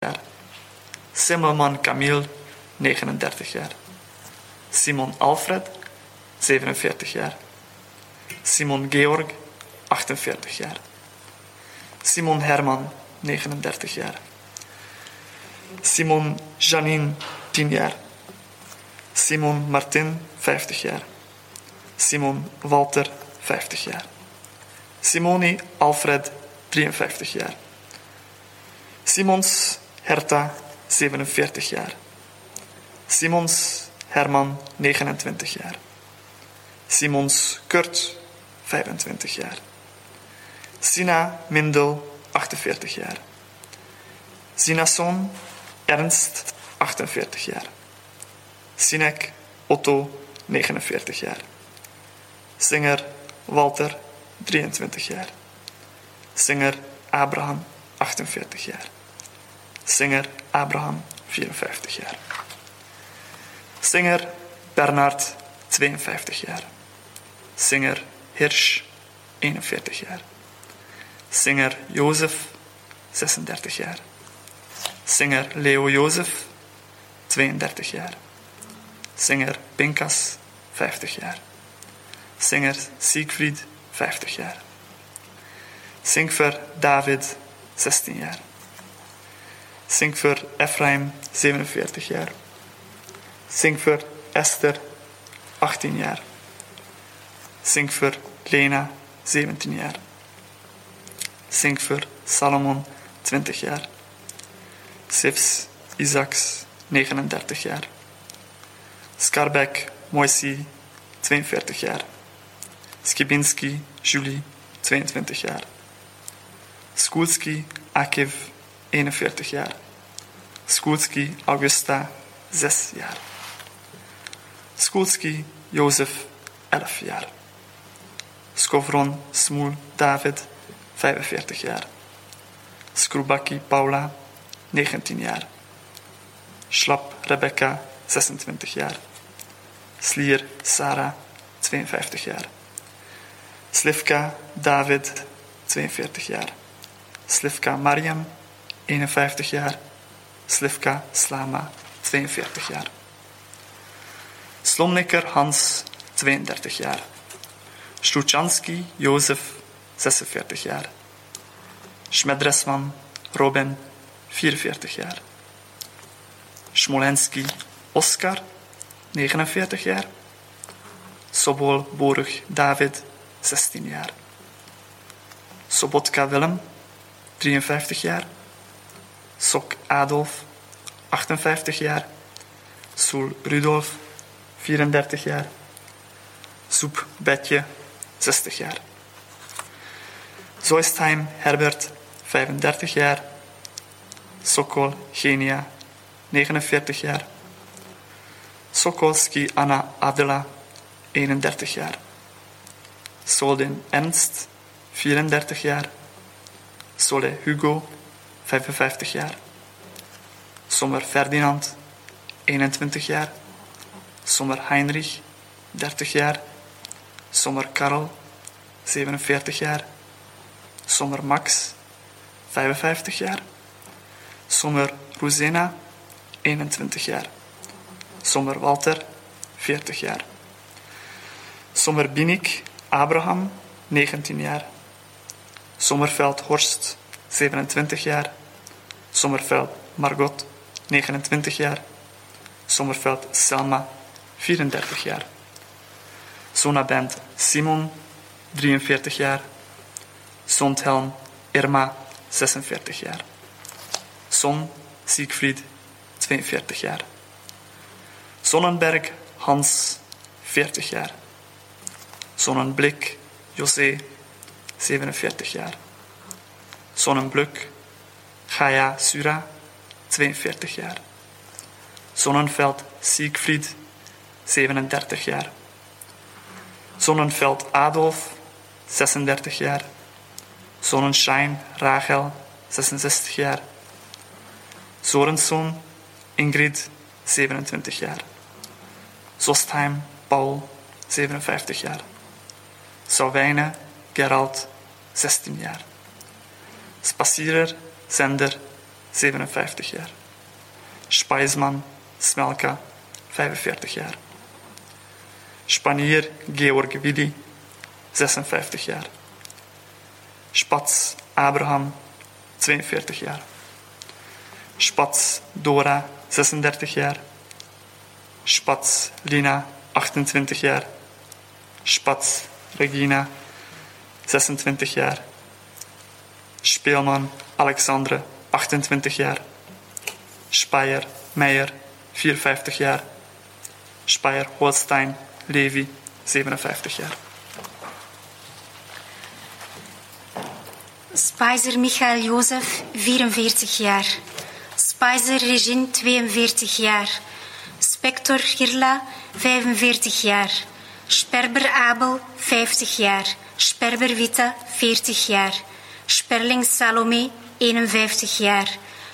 jaar. Simmelman Camille, 39 jaar. Simon Alfred, 47 jaar. Simon Georg, 48 jaar. Simon Herman, 39 jaar. Simon Janine, 10 jaar. Simon Martin, 50 jaar. Simon Walter, 50 jaar. Simone Alfred, 53 jaar. Simons Herta, 47 jaar. Simons Herman, 29 jaar. Simons Kurt, 25 jaar. Sina Mindel, 48 jaar. Sinason Ernst, 48 jaar. Sinek Otto, 49 jaar. Singer Walter, 23 jaar. Singer Abraham, 48 jaar. Singer Abraham, 54 jaar. Singer Bernard, 52 jaar. Singer Hirsch, 41 jaar. Singer Jozef, 36 jaar. Singer Leo Jozef, 32 jaar. Singer Pinkas, 50 jaar. Singer Siegfried, 50 jaar. Sinkver David, 16 jaar. Sinkver Ephraim, 47 jaar. Sinkver Esther, 18 jaar. Sinkver Lena, 17 jaar. Sinkver Salomon, 20 jaar. Sifs Isaacs, 39 jaar. Skarbek Moisi, 42 jaar. Skibinski Julie, 22 jaar. Skulski Akiv, 41 jaar. Skulski Augusta, 6 jaar. Skulski Jozef, 11 jaar. Skovron Smoel David, 45 jaar. Skrubaki Paula, 19 jaar. Schlap Rebecca, 26 jaar. Slier Sarah, 52 jaar. Slivka David, 42 jaar. Slivka Mariam, 51 jaar. Slivka Slama, 42 jaar. Slomnikker Hans, 32 jaar. Struchanski Jozef, 46 jaar. Schmedresman Robin, 44 jaar. Smolenski Oskar, 49 jaar. Sobol Borg David, 16 jaar. Sobotka Willem, 53 jaar. Sok Adolf, 58 jaar. Soel Rudolf, 34 jaar. Soep Betje, 60 jaar. Zoistheim Herbert, 35 jaar. Sokol Genia, 49 jaar. Sokolski Anna Adela, 31 jaar. Soldin Ernst, 34 jaar. Sole Hugo, 55 jaar. Sommer Ferdinand, 21 jaar. Sommer Heinrich, 30 jaar. Sommer Karel, 47 jaar. Sommer Max, 55 jaar. Sommer Rosena, 21 jaar. Sommer Walter, 40 jaar. Sommer Binik, Abraham, 19 jaar. Sommerveld Horst, 27 jaar. Sommerveld Margot, 29 jaar. Sommerveld Selma, 34 jaar. Sonaband Simon, 43 jaar. Sondhelm Irma, 46 jaar. Son Siegfried, 42 jaar. Sonnenberg Hans, 40 jaar. Sonnenblik José, 47 jaar. Sonnenbluk Gaia Sura, 42 jaar. Sonnenveld Siegfried, 37 jaar. Sonnenveld Adolf, 36 jaar. Sonnenschein Rachel, 66 jaar. Sorenson Ingrid, 27 jaar. Zostheim Paul, 57 jaar. Sauwijne Gerald, 16 jaar. Spacierer Zender, 57 jaar. Speisman Smelka, 45 jaar. Spanier Georg Willy, 56 jaar. Spats Abraham, 42 jaar. Spats Dora, 36 jaar. Spats Lina, 28 jaar. Spats Regina, 26 jaar. Speelman Alexandre, 28 jaar. Speyer Meijer, 54 jaar. Speyer Holstein Levi, 57 jaar. Spijzer Michael Jozef, 44 jaar. Spijzer Regine, 42 jaar. Spector Girla, 45 jaar. Sperber Abel, 50 jaar. Sperber Vita, 40 jaar. Sperling Salome, 51 jaar.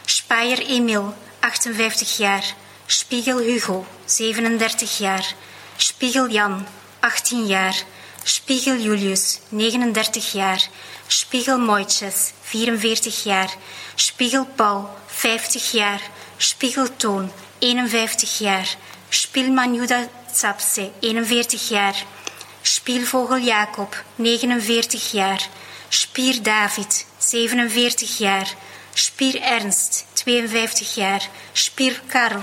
Speyer Emil, 58 jaar. Spiegel Hugo, 37 jaar. Spiegel Jan, 18 jaar. Spiegel Julius, 39 jaar. Spiegel Moitjes, 44 jaar. Spiegel Paul, 50 jaar. Spiegel Toon, 51 jaar. Spielman Juda Tsapse, 41 jaar. Spielvogel Jacob, 49 jaar. Spier David, 47 jaar. Spier Ernst, 52 jaar. Spier Karel,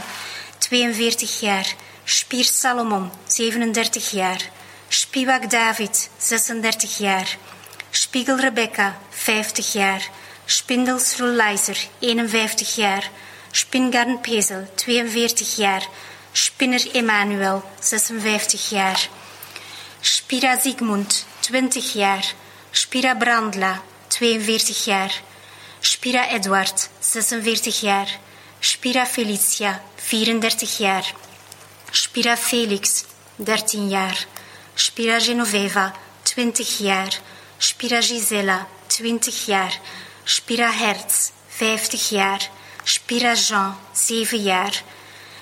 42 jaar. Spier Salomon, 37 jaar. Spiewak David, 36 jaar. Spiegel Rebecca, 50 jaar. Spindels Roelijzer, 51 jaar. Spingarn Pezel, 42 jaar. Spinner Emmanuel, 56 jaar. Spira Zygmunt, 20 jaar. Spira Brandla, 42 jaar. Spira Edward, 46 jaar. Spira Felicia, 34 jaar. Spira Felix, 13 jaar. Spira Genoveva, 20 jaar. Spira Gisela, 20 jaar. Spira Hertz, 50 jaar. Spira Jean, 7 jaar.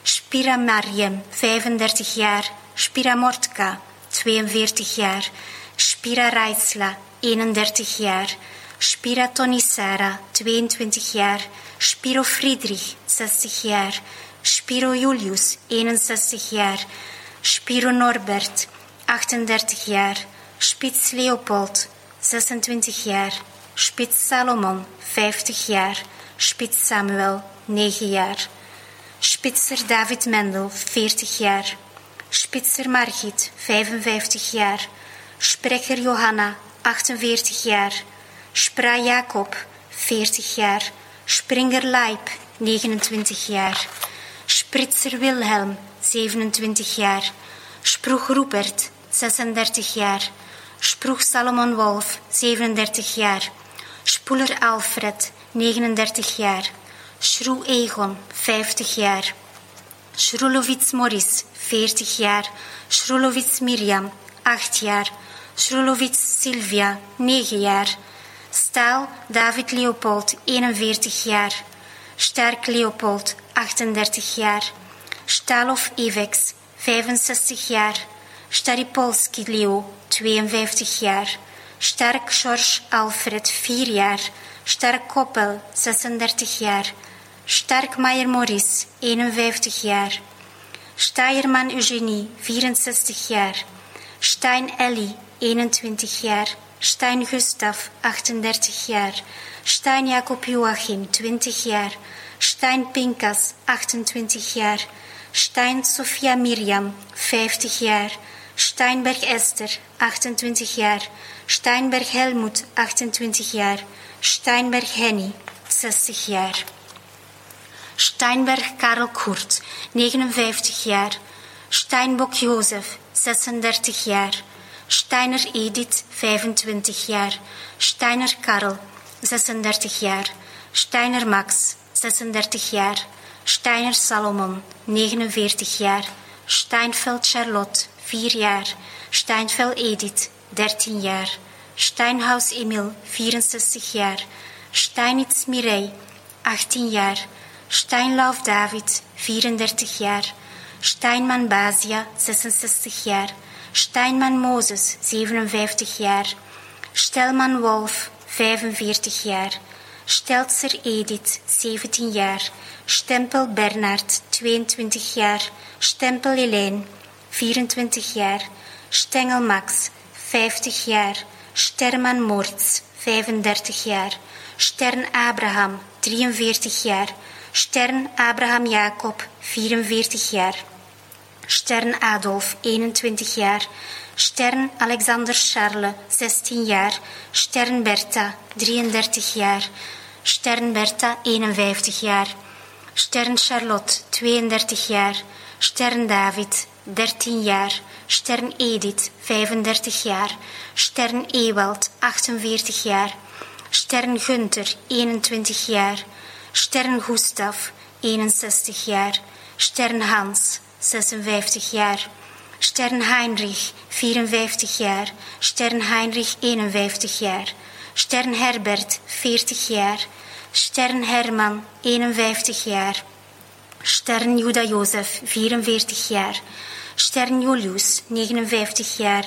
Spira Mariam, 35 jaar. Spira Mortka, 42 jaar. Spira Reitsla, 31 jaar. Spira Tony Sara, 22 jaar. Spiro Friedrich, 60 jaar. Spiro Julius, 61 jaar. Spiro Norbert, 38 jaar. Spits Leopold, 26 jaar. Spits Salomon, 50 jaar. Spits Samuel, 9 jaar. Spitser David Mendel, 40 jaar. Spitser Margit, 55 jaar. Sprecher Johanna, 48 jaar. Spra Jacob, 40 jaar. Springer Leip, 29 jaar. Spritzer Wilhelm, 27 jaar. Sproeg Rupert, 36 jaar. Sproeg Salomon Wolf, 37 jaar. Spoeler Alfred, 39 jaar. Schroe Egon, 50 jaar. Schroelowitz Morris, 40 jaar. Schroelowitz Mirjam, 8 jaar. Schroelowitz Sylvia, 9 jaar. Staal David Leopold, 41 jaar. Sterk Leopold, 38 jaar. Stalov Ivex, 65 jaar. Staripolski Leo, 52 jaar. Sterk George Alfred, 4 jaar. Sterk Koppel, 36 jaar. Sterk Meijer Morris, 51 jaar. Steierman Eugenie, 64 jaar. Stein Ellie, 21 jaar. Stein Gustav, 38 jaar. Stein Jacob Joachim, 20 jaar. Stein Pinkas, 28 jaar. Stein Sophia Mirjam, 50 jaar. Steinberg Esther, 28 jaar. Steinberg Helmut, 28 jaar. Steinberg Henny, 60 jaar. Steinberg Karel Kurt, 59 jaar. Steinbok Jozef, 36 jaar. Steiner Edith, 25 jaar. Steiner Karel, 36 jaar. Steiner Max, 36 jaar. Steiner Salomon, 49 jaar. Steinfeld Charlotte, 4 jaar. Steinfeld Edith, 13 jaar. Steinhaus Emil, 64 jaar. Steinitz Mirei, 18 jaar. Steinlauf David, 34 jaar. Steinman Basia, 66 jaar. Steinman Moses, 57 jaar. Stelman Wolf, 45 jaar. Stelzer Edith, 17 jaar. Stempel Bernard, 22 jaar. Stempel Helene, 24 jaar. Stengel Max, 50 jaar. Sterman Moritz, 35 jaar. Stern Abraham, 43 jaar. Stern Abraham Jacob, 44 jaar. Stern Adolf, 21 jaar. Stern Alexander Charles, 16 jaar. Stern Bertha, 33 jaar. Stern Bertha, 51 jaar. Stern Charlotte, 32 jaar. Stern David, 13 jaar. Stern Edith, 35 jaar. Stern Ewald, 48 jaar. Stern Gunther, 21 jaar. Stern Gustav, 61 jaar. Stern Hans, 56 jaar. Stern Heinrich, 54 jaar. Stern Heinrich, 51 jaar. Stern Herbert, 40 jaar. Stern Herman, 51 jaar. Stern Juda Jozef, 44 jaar. Stern Julius, 59 jaar.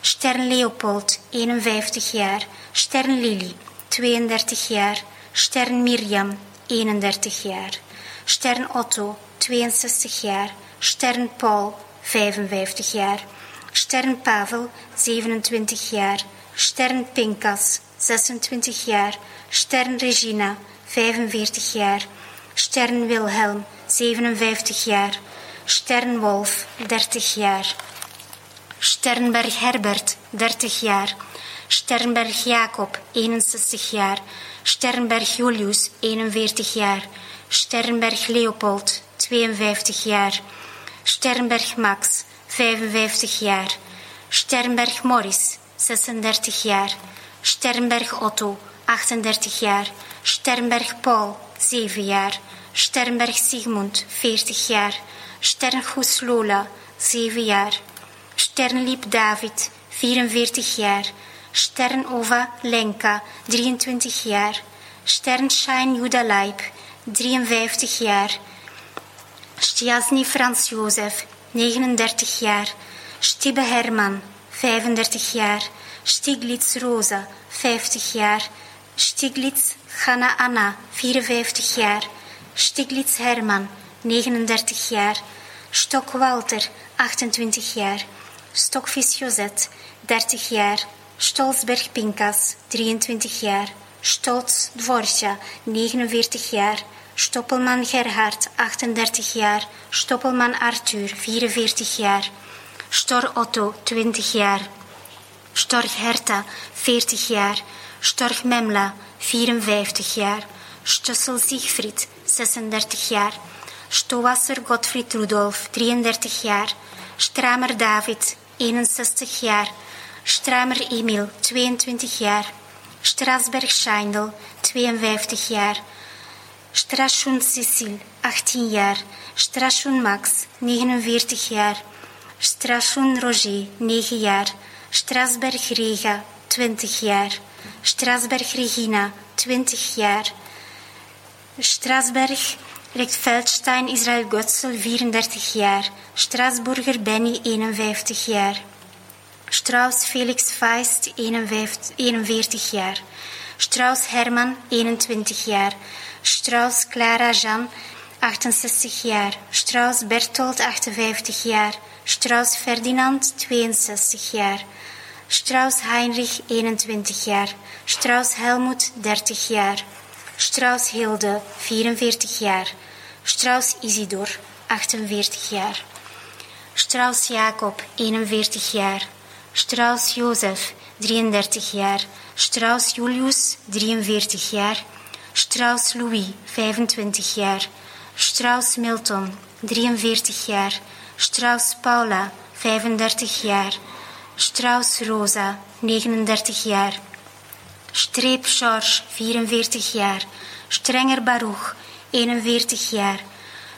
Stern Leopold, 51 jaar. Stern Lily, 32 jaar. Stern Mirjam, 31 jaar. Stern Otto, 62 jaar. Stern Paul, 55 jaar. Stern Pavel, 27 jaar. Stern Pinkas, 26 jaar. Stern Regina, 45 jaar. Stern Wilhelm, 57 jaar. Stern Wolf, 30 jaar. Sternberg Herbert, 30 jaar. Sternberg Jacob, 61 jaar. Sternberg Julius, 41 jaar. Sternberg Leopold, 52 jaar. Sternberg Max, 55 jaar. Sternberg Morris, 36 jaar. Sternberg Otto, 38 jaar. Sternberg Paul, 7 jaar. Sternberg Sigmund, 40 jaar. Sterngoes Lola, 7 jaar. Sternliep David, 44 jaar. Sternova Lenka, 23 jaar. Sternshine Juda Leib, 53 jaar. Stiasny Frans Jozef, 39 jaar. Stibbe Herman, 35 jaar. Stiglitz Rosa, 50 jaar. Stiglitz Hanna Anna, 54 jaar. Stiglitz Herman, 39 jaar. Stok Walter, 28 jaar. Stokvis Josette, 30 jaar. Stolzberg Pinkas, 23 jaar. Stolz Dvorsja, 49 jaar. Stoppelman Gerhard, 38 jaar. Stoppelman Arthur, 44 jaar. Stor Otto, 20 jaar. Storch Herta, 40 jaar. Storch Memla, 54 jaar. Stossel Siegfried, 36 jaar. Stowasser Gottfried Rudolf, 33 jaar. Stramer David, 61 jaar. Stramer Emil, 22 jaar. Strasberg Scheindel, 52 jaar. Strashun Cecil, 18 jaar. Strashun Max, 49 jaar. Strashun Roger, 9 jaar. Strasberg Rega, 20 jaar. Strasberg Regina, 20 jaar. Strasberg Rechtveldstein Israël Götzel, 34 jaar. Strasburger Benny, 51 jaar. Strauss Felix Feist, 41 jaar. Strauss Herman, 21 jaar. Strauss Clara Jean, 68 jaar. Strauss Bertolt, 58 jaar. Strauss Ferdinand, 62 jaar. Strauss Heinrich, 21 jaar. Strauss Helmut, 30 jaar. Strauss Hilde, 44 jaar. Strauss Isidor, 48 jaar. Strauss Jacob, 41 jaar. Strauss Jozef, 33 jaar. Strauss Julius, 43 jaar. Strauss Louis, 25 jaar. Strauss Milton, 43 jaar. Strauss Paula, 35 jaar. Strauss Rosa, 39 jaar. Streep George, 44 jaar. Strenger Baruch, 41 jaar.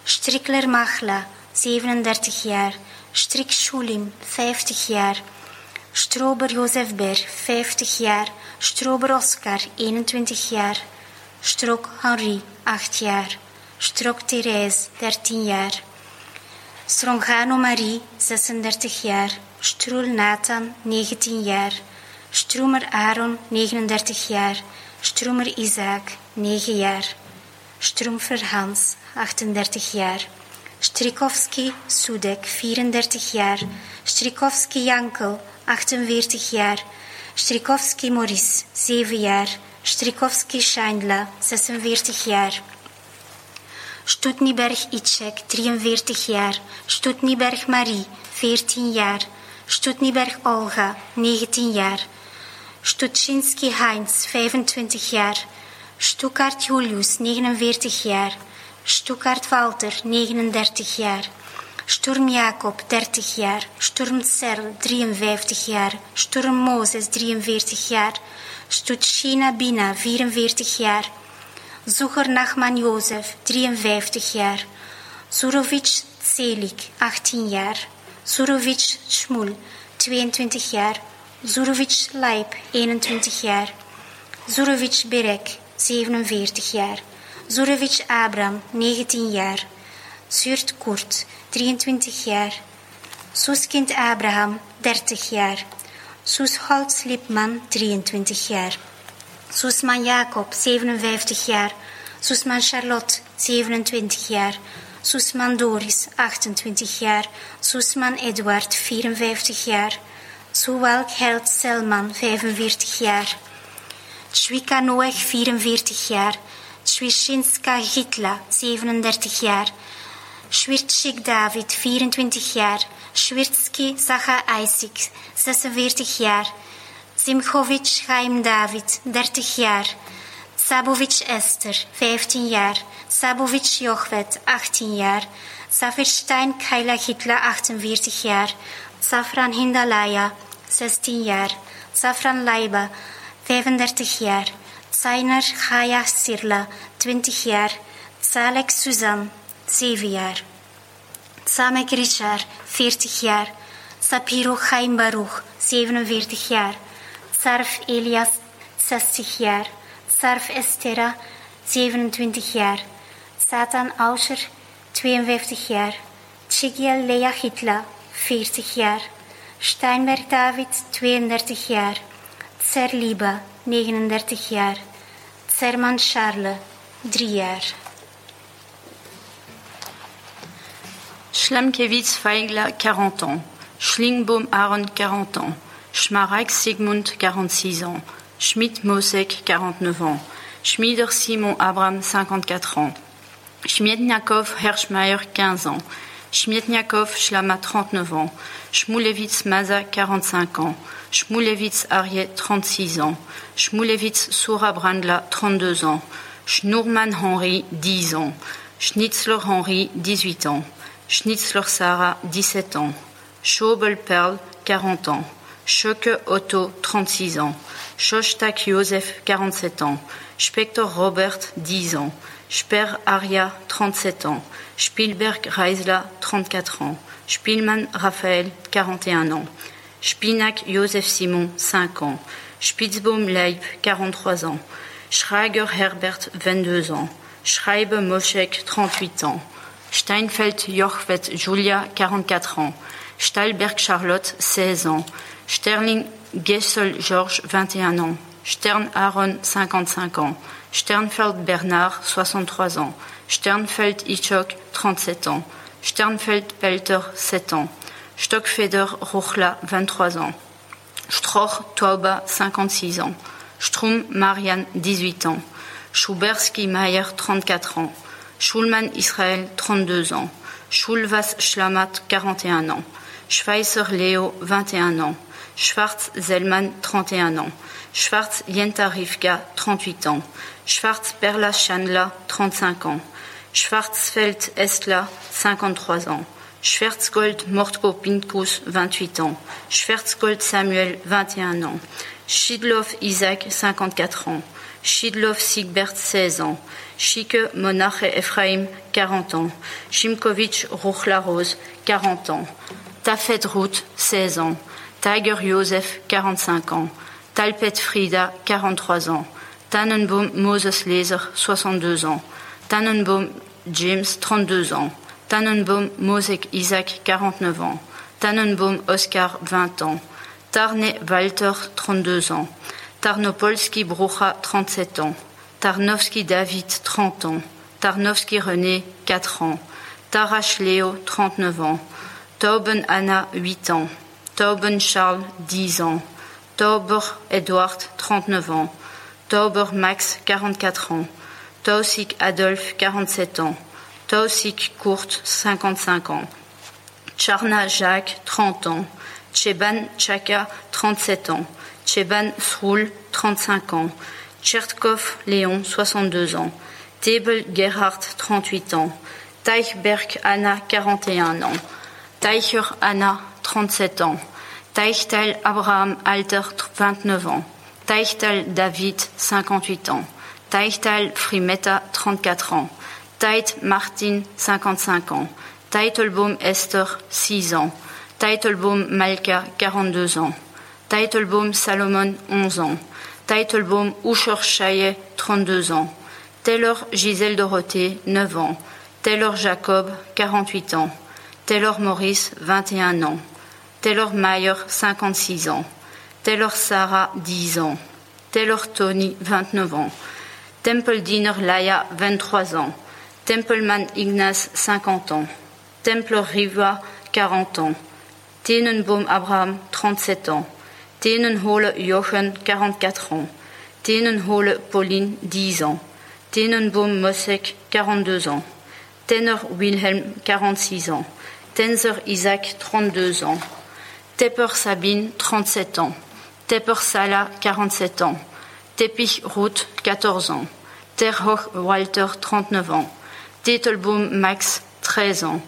Strickler Machla, 37 jaar. Strik Schulim, 50 jaar. Strober Jozef Ber, 50 jaar. Strober Oscar, 21 jaar. Strok Henri, 8 jaar. Strok Therese, 13 jaar. Strongano Marie, 36 jaar. Stroel Nathan, 19 jaar. Stroemer Aaron, 39 jaar. Stroemer Isaac, 9 jaar. Stroemfer Hans, 38 jaar. Strikowski Sudek, 34 jaar. Strikowski Jankel, 48 jaar. Strikowski Maurice, 7 jaar. Strikowski Scheindla, 46 jaar. Stutniberg Icek, 43 jaar. Stutniberg Marie, 14 jaar. Stutniberg Olga, 19 jaar. Stutschinski Heinz, 25 jaar. Stuckart Julius, 49 jaar. Stuckart Walter, 39 jaar. Sturm Jacob, 30 jaar. Sturm Serl, 53 jaar. Sturm Moses, 43 jaar. Stutschina Bina, 44 jaar. Zucher Nachman Jozef, 53 jaar. Surovic Selik, 18 jaar. Surovic Schmul, 22 jaar. Zurovic Leip, 21 jaar. Zurovic Berek, 47 jaar. Zurovic Abram, 19 jaar. Surt Kurt, 23 jaar. Suskind Abraham, 30 jaar. Soesholz Lipman, 23 jaar. Soesman Jacob, 57 jaar. Soesman Charlotte, 27 jaar. Soesman Doris, 28 jaar. Soesman Eduard, 54 jaar. Soewalk Held Selman, 45 jaar. Chwika Noach, 44 jaar. Chwishinska Gitla, 37 jaar. Schwirtschik David, 24 jaar. Schwirtski Sacha Isaac, 46 jaar. Simchovic Chaim David, 30 jaar. Sabovic Esther, 15 jaar. Sabovic Jochwet, 18 jaar. Safirstein Kaila Hitler, 48 jaar. Safran Hindalaya, 16 jaar. Safran Laiba, 35 jaar. Zainer Chaya Sirla, 20 jaar. Salek Suzanne, 7 jaar. Samek Richard, 40 jaar. Sapiro Chaim Baruch, 47 jaar. Sarf Elias, 60 jaar. Sarf Estera, 27 jaar. Satan Auscher, 52 jaar. Chigiel Lea Hitla, 40 jaar. Steinberg David, 32 jaar. Tser Liba, 39 jaar. Tserman Charles, 3 jaar. Schlemkewitz Feigla, 40 ans. Schlingbaum Aaron, 40 ans. Schmarek Sigmund, 46 ans. Schmidt Mosek, 49 ans. Schmieder Simon Abram, 54 ans. Schmiedniakov Herschmeier, 15 ans. Schmiedniakov Shlama, 39 ans. Schmoulevitz Maza, 45 ans. Schmoulevitz Arié, 36 ans. Schmoulevitz Soura Brandla, 32 ans. Schnourman Henry, 10 ans. Schnitzler Henry, 18 ans. Schnitzler Sarah, 17 ans. Schobel Perl, 40 ans. Schöcke Otto, 36 ans. Schostak Joseph, 47 ans. Spector Robert, 10 ans. Sper Aria, 37 ans. Spielberg Reisler, 34 ans. Spielmann Raphaël, 41 ans. Spinac Joseph Simon, 5 ans. Spitzbaum Leib, 43 ans. Schrager Herbert, 22 ans. Schreiber Moschek, 38 ans. Steinfeld Jochwet Julia, 44 ans. Stahlberg Charlotte, 16 ans. Sterling Gessel Georges, 21 ans. Stern Aaron, 55 ans. Sternfeld Bernard, 63 ans. Sternfeld Ichok, 37 ans. Sternfeld Pelter, 7 ans. Stockfeder Rochla, 23 ans. Stroch Tauba, 56 ans. Strum Marianne, 18 ans. Schuberski Mayer, 34 ans. Schulman Israël, 32 ans. Schulvas Schlamat, 41 ans. Schweizer Leo, 21 ans. Schwarz Zellman, 31 ans. Schwarz Yenta Rivka, 38 ans. Schwarz Perla Chandla, 35 ans. Schwarzfeld Estla, 53 ans. Schwarzgold Mortko Pinkus, 28 ans. Schwarzgold Samuel, 21 ans. Schidlov Isaac, 54 ans. Schidlov Sigbert, 16 ans. Schike Monache Ephraim, 40 ans. Shimkovitch Ruchla Rose, 40 ans. Tafet Ruth, 16 ans. Tiger Joseph, 45 ans. Talpet Frida, 43 ans. Tannenbaum Moses Leser, 62 ans. Tannenbaum James, 32 ans. Tannenbaum Mosek Isaac, 49 ans. Tannenbaum Oscar, 20 ans. Tarne Walter, 32 ans. Tarnopolski Brucha, 37 ans. Tarnowski David, 30 ans. Tarnowski René, 4 ans. Tarash Léo, 39 ans. Tauben Anna, 8 ans. Tauben Charles, 10 ans. Tauber Edward, 39 ans. Tauber Max, 44 ans. Tausik Adolphe, 47 ans. Tausik Kurt, 55 ans. Charna Jacques, 30 ans. Cheban Chaka, 37 ans. Cheban Sroul, 35 ans. Tchertkov Léon, 62 ans. Tebel Gerhardt, 38 ans. Teichberg Anna, 41 ans. Teicher Anna, 37 ans. Teichtel Abraham Alter, 29 ans. Teichtel David, 58 ans. Teichtel Frimetta, 34 ans. Teit Martin, 55 ans. Teitelbaum Esther, 6 ans. Teitelbaum Malka, 42 ans. Teitelbaum Salomon, 11 ans. Teitelbaum Usher Chaillet, 32 ans. Taylor Gisèle Dorothée, 9 ans. Taylor Jacob, 48 ans. Taylor Maurice, 21 ans. Taylor Mayer, 56 ans. Taylor Sarah, 10 ans. Taylor Tony, 29 ans. Temple Dinner Laya, 23 ans. Templeman Ignace, 50 ans. Temple Riva, 40 ans. Tenenbaum Abraham, 37 ans. Tenenhole Jochen, 44 ans. Tenenhole Pauline, 10 ans. Tenenbaum Mosek, 42 ans. Tenner Wilhelm, 46 ans. Tenzer Isaac, 32 ans. Tepper Sabine, 37 ans. Tepper Sala, 47 ans. Teppich Ruth, 14 ans. Terhoch Walter, 39 ans. Tetelbaum Max, 13 ans.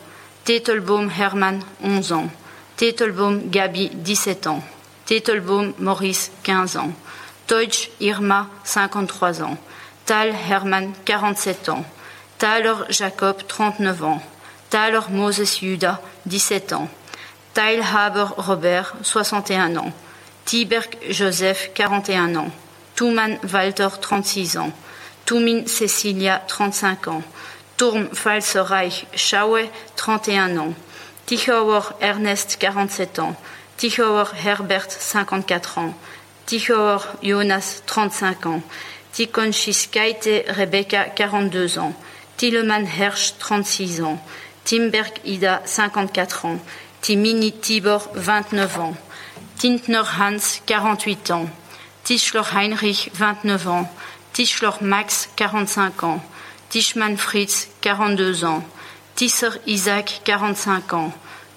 Tetelbaum Hermann, 11 ans. Tetelbaum Gabi, 17 ans. Tetelbaum Maurice, 15 ans. Deutsch Irma, 53 ans. Tal Hermann, 47 ans. Thaler Jacob, 39 ans. Thaler Moses Juda, 17 ans. Teilhaber Robert, 61 ans. Tiberg Joseph, 41 ans. Touman Walter, 36 ans. Toumin Cecilia, 35 ans. Turm Falsereich Schaue, 31 ans. Tichauer Ernest, 47 ans. Tichauer Herbert, 54 ans. Tichauer Jonas, 35 ans. Tikonchiskaite Rebecca, 42 ans. Tilleman Hersch, 36 ans. Timberg Ida, 54 ans. Timini Tibor, 29 ans. Tintner Hans, 48 ans. Tischler Heinrich, 29 ans. Tischler Max, 45 ans. Tischmann Fritz, 42 ans. Tisser Isaac, 45 ans.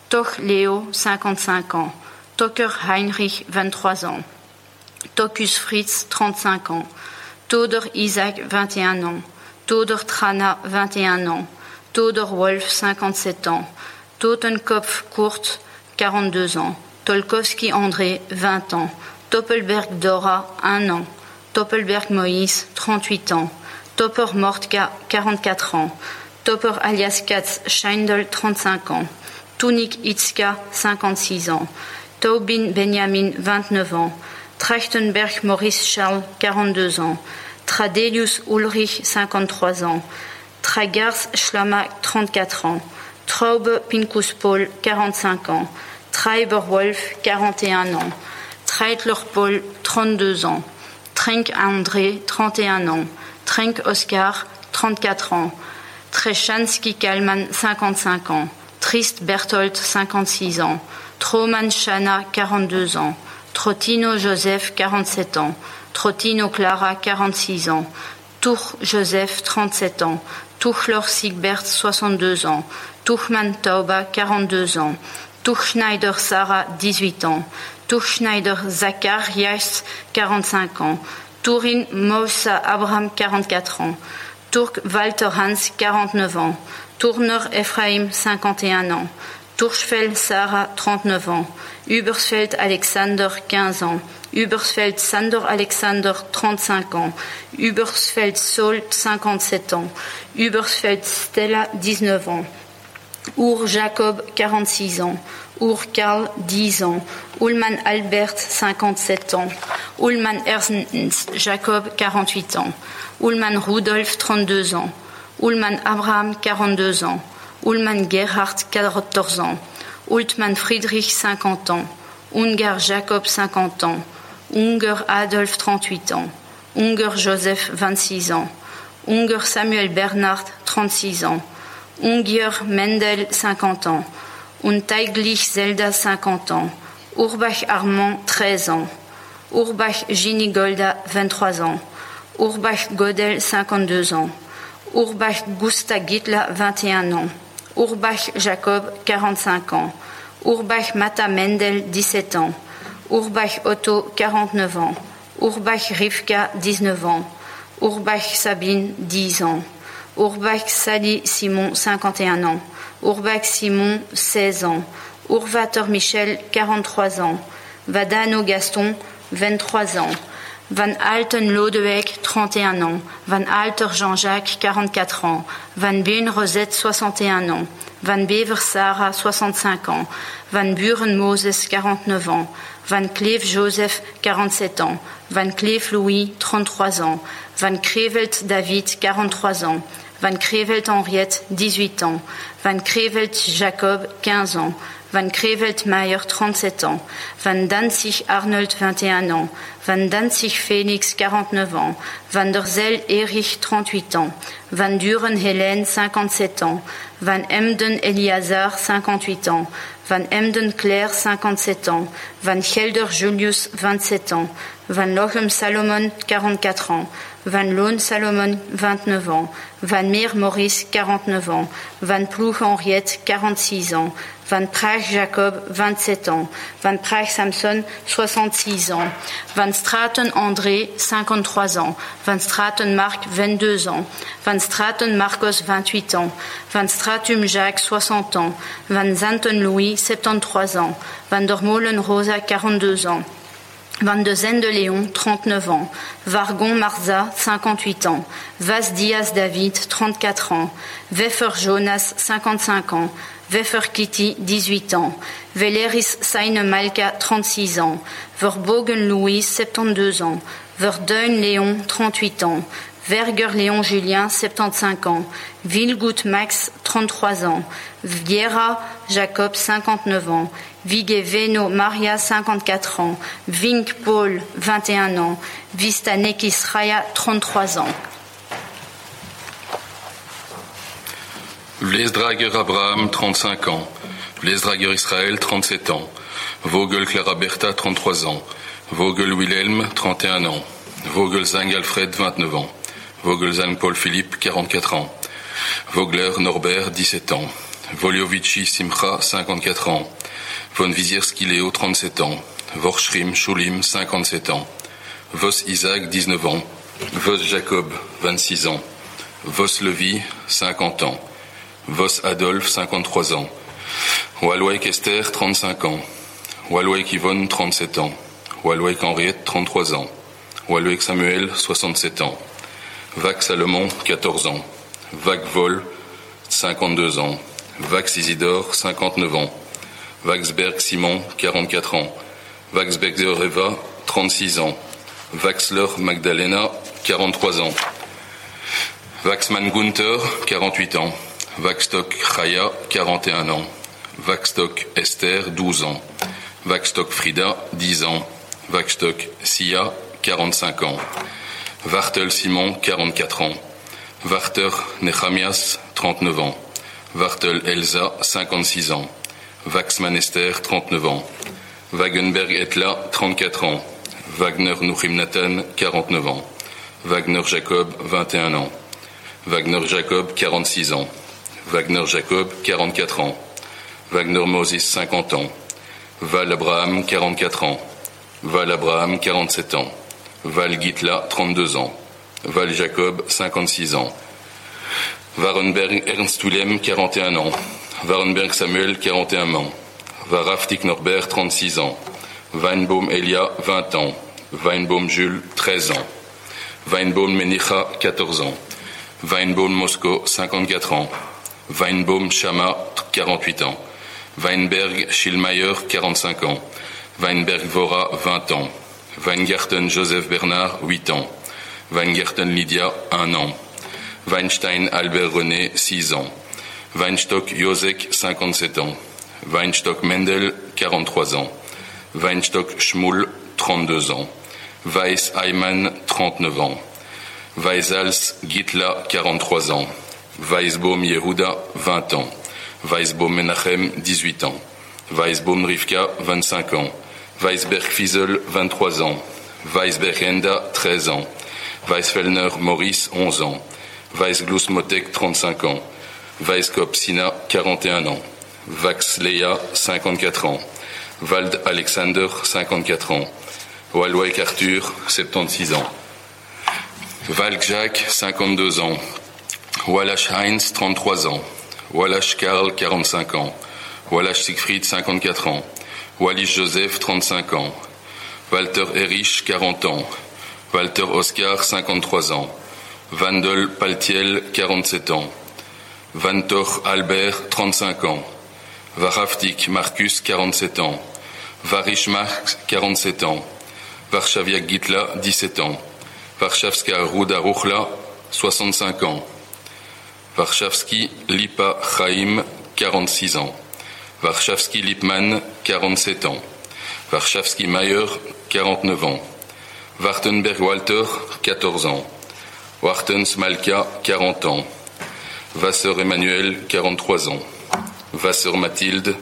Toch Léo, 55 ans. Tocker Heinrich, 23 ans. Tocus Fritz, 35 ans. Toder Isaac, 21 ans. Toder Trana, 21 ans. Toder Wolf, 57 ans. Totenkopf Kurt, 42 ans. Tolkowski André, 20 ans. Toppelberg Dora, 1 an. Toppelberg Moïse, 38 ans. Topper Mortka, 44 ans. Topper alias Katz Scheindel, 35 ans. Tunik Itzka, 56 ans. Taubin Benjamin, 29 ans. Trachtenberg Maurice Charles, 42 ans. Tradelius Ulrich, 53 ans. Tragars Schlama, 34 ans. Traube Pinkus Paul, 45 ans. Treiber Wolf, 41 ans. Treitler Paul, 32 ans. Trenk André, 31 ans. Trenk Oscar, 34 ans. Trechansky Kalman, 55 ans. Trist Berthold, 56 ans. Troman Shana, 42 ans. Trottino Joseph, 47 ans. Trottino Clara, 46 ans. Tour Joseph, 37 ans. Tuchler Sigbert, 62 ans. Tuchman Tauba, 42 ans. Tuchschneider Sarah, 18 ans. Tuchschneider Zacharias, 45 ans. Turin Moussa Abraham, 44 ans. Turk Walter Hans, 49 ans. Tourner Ephraim, 51 ans. Turchfeld Sarah, 39 ans. Ubersfeld Alexander, 15 ans. Ubersfeld Sander Alexander, 35 ans. Ubersfeld Saul, 57 ans. Ubersfeld Stella, 19 ans. Ur Jacob, 46 ans. Ur Karl, 10 ans. Ullmann Albert, 57 ans. Ullmann Ernst Jacob, 48 ans. Ullmann Rudolf, 32 ans. Ullmann Abraham, 42 ans. Ullmann Gerhard, 14 ans. Ultmann Friedrich, 50 ans. Ungar Jacob, 50 ans. Unger Adolphe, 38 ans. Unger Joseph, 26 ans. Unger Samuel Bernard, 36 ans. Ungier Mendel, 50 ans. Unteiglich Zelda, 50 ans. Urbach Armand, 13 ans. Urbach Ginny Golda, 23 ans. Urbach Godel, 52 ans. Urbach Gusta Gitla, 21 ans. Urbach Jacob, 45 ans. Urbach Mata Mendel, 17 ans. Urbach Otto, 49 ans. Urbach Rivka, 19 ans. Urbach Sabine, 10 ans. Urbach Sally Simon, 51 ans. Urbach Simon, 16 ans. Urvator Michel, 43 ans. Vadano Gaston, 23 ans. Van Alten Lodewijk, 31 ans. Van Alter Jean-Jacques, 44 ans. Van Been Rosette, 61 ans. Van Bever Sarah, 65 ans. Van Buren Moses, 49 ans. Van Cleef Joseph, 47 ans. Van Cleef Louis, 33 ans. Van Crevelt David, 43 ans. Van Crevelt Henriette, 18 ans. Van Crevelt Jacob, 15 ans. Van Crevelt Meyer, 37 ans. Van Danzig Arnold, 21 ans. Van Danzig Félix, 49 ans. Van der Zel Erich, 38 ans. Van Duren Hélène, 57 ans. Van Emden Eliazar, 58 ans. Van Emden Claire, 57 ans. Van Gelder Julius, 27 ans. Van Lochem Salomon, 44 ans. Van Loon Salomon, 29 ans. Van Meer Maurice, 49 ans. Van Ploeg Henriette, 46 ans. Van Praag Jacob, 27 ans. Van Praag Samson, 66 ans. Van Straten André, 53 ans. Van Straten Marc, 22 ans. Van Straten Marcos, 28 ans. Van Stratum Jacques, 60 ans. Van Zanten Louis, 73 ans. Van der Molen Rosa, 42 ans. Van de Zende Léon, 39 ans. Vargon Marza, 58 ans. Vas Diaz David, 34 ans. Weffer Jonas, 55 ans. Weffer Kitty, 18 ans. Veleris Seine Malka, 36 ans. Verbogen Louis, 72 ans. Verdeun Léon, 38 ans. Verger Léon Julien, 75 ans. Vilgout Max, 33 ans. Viera Jacob, 59 ans. Vigue Veno Maria, 54 ans. Vink Paul, 21 ans. Vista Nekis Raya, 33 ans. Vlesdrager Abraham, 35 ans. Vlesdrager Israël, 37 ans. Vogel Clara Bertha, 33 ans. Vogel Wilhelm, 31 ans. Vogelzang Alfred, 29 ans. Vogelzang Paul Philippe, 44 ans. Vogler Norbert, 17 ans. Voliovici Simcha, 54 ans. Von Wizierski Léo, 37 ans. Vorschrim Schulim, 57 ans. Vos Isaac, 19 ans. Vos Jacob, 26 ans. Vos Levi, 50 ans. Vos Adolphe, 53 ans. Walloik Esther, 35 ans. Walloik Yvonne, 37 ans. Walloik Henriette, 33 ans. Walloik Samuel, 67 ans. Vac Salomon, 14 ans. Vac Vol, 52 ans. Vax Isidore, 59 ans. Vaxberg Simon, 44 ans. Vaxberger Eva, 36 ans. Vaxler Magdalena, 43 ans. Vaxman Gunther, 48 ans. Vaxstock Chaya, 41 ans. Vaxstock Esther, 12 ans. Vaxstock Frida, 10 ans. Vaxstock Sia, 45 ans. Vartel Simon, 44 ans. Varter Nechamias, 39 ans. Vartel Elsa, 56 ans. Vaxman Esther, 39 ans. Wagenberg Etla, 34 ans. Wagner Nuchim Nathan, 49 ans. Wagner Jacob, 21 ans. Wagner Jacob, 46 ans. Wagner Jacob, 44 ans. Wagner Moses, 50 ans. Val Abraham, 44 ans. Val Abraham, 47 ans. Val Gitla, 32 ans. Val Jacob, 56 ans. Warenberg Ernst Willem, 41 ans. Warenberg Samuel, 41 ans. Varaftik Norbert, 36 ans. Weinbaum Elia, 20 ans. Weinbaum Jules, 13 ans. Weinbaum Menicha, 14 ans. Weinbaum Moscow, 54 ans. Weinbaum Chama, 48 ans. Weinberg Schillmayer, 45 ans. Weinberg Vora, 20 ans. Weingarten Joseph Bernard, 8 ans. Weingarten Lydia, 1 an. Weinstein Albert René, 6 ans. Weinstock Josek, 57 ans. Weinstock Mendel, 43 ans. Weinstock Schmull, 32 ans. Weiss Ayman, 39 ans. Weissals Gitla, 43 ans. Weisbaum Yehuda, 20 ans. Weisbaum Menachem, 18 ans. Weisbaum Rivka, 25 ans. Weisberg Fiesel, 23 ans. Weisberg Enda, 13 ans. Weisfellner Maurice, 11 ans. Weisglus Motek, 35 ans. Weiskop Sina, 41 ans. Vax Leia, 54 ans. Wald Alexander, 54 ans. Walwijk Arthur, 76 ans. Valk Jacques, 52 ans. Wallace Heinz, 33 ans. Wallace Karl, 45 ans. Wallace Siegfried, 54 ans. Wallis Joseph, 35 ans. Walter Erich, 40 ans. Walter Oscar, 53 ans. Vandel Paltiel, 47 ans. Vantor Albert, 35 ans. Varaftik Marcus, 47 ans. Varish Marx, 47 ans. Varshavia Gitla, 17 ans. Varshavska Ruda Ruchla, 65 ans. Varshavski Lipa Chaim, 46 ans. Varshavski Lipman, 47 ans. Varshavski Mayer, 49 ans. Wartenberg Walter, 14 ans. Wartens Malka, 40 ans. Vasseur Emmanuel, 43 ans. Vasseur Mathilde,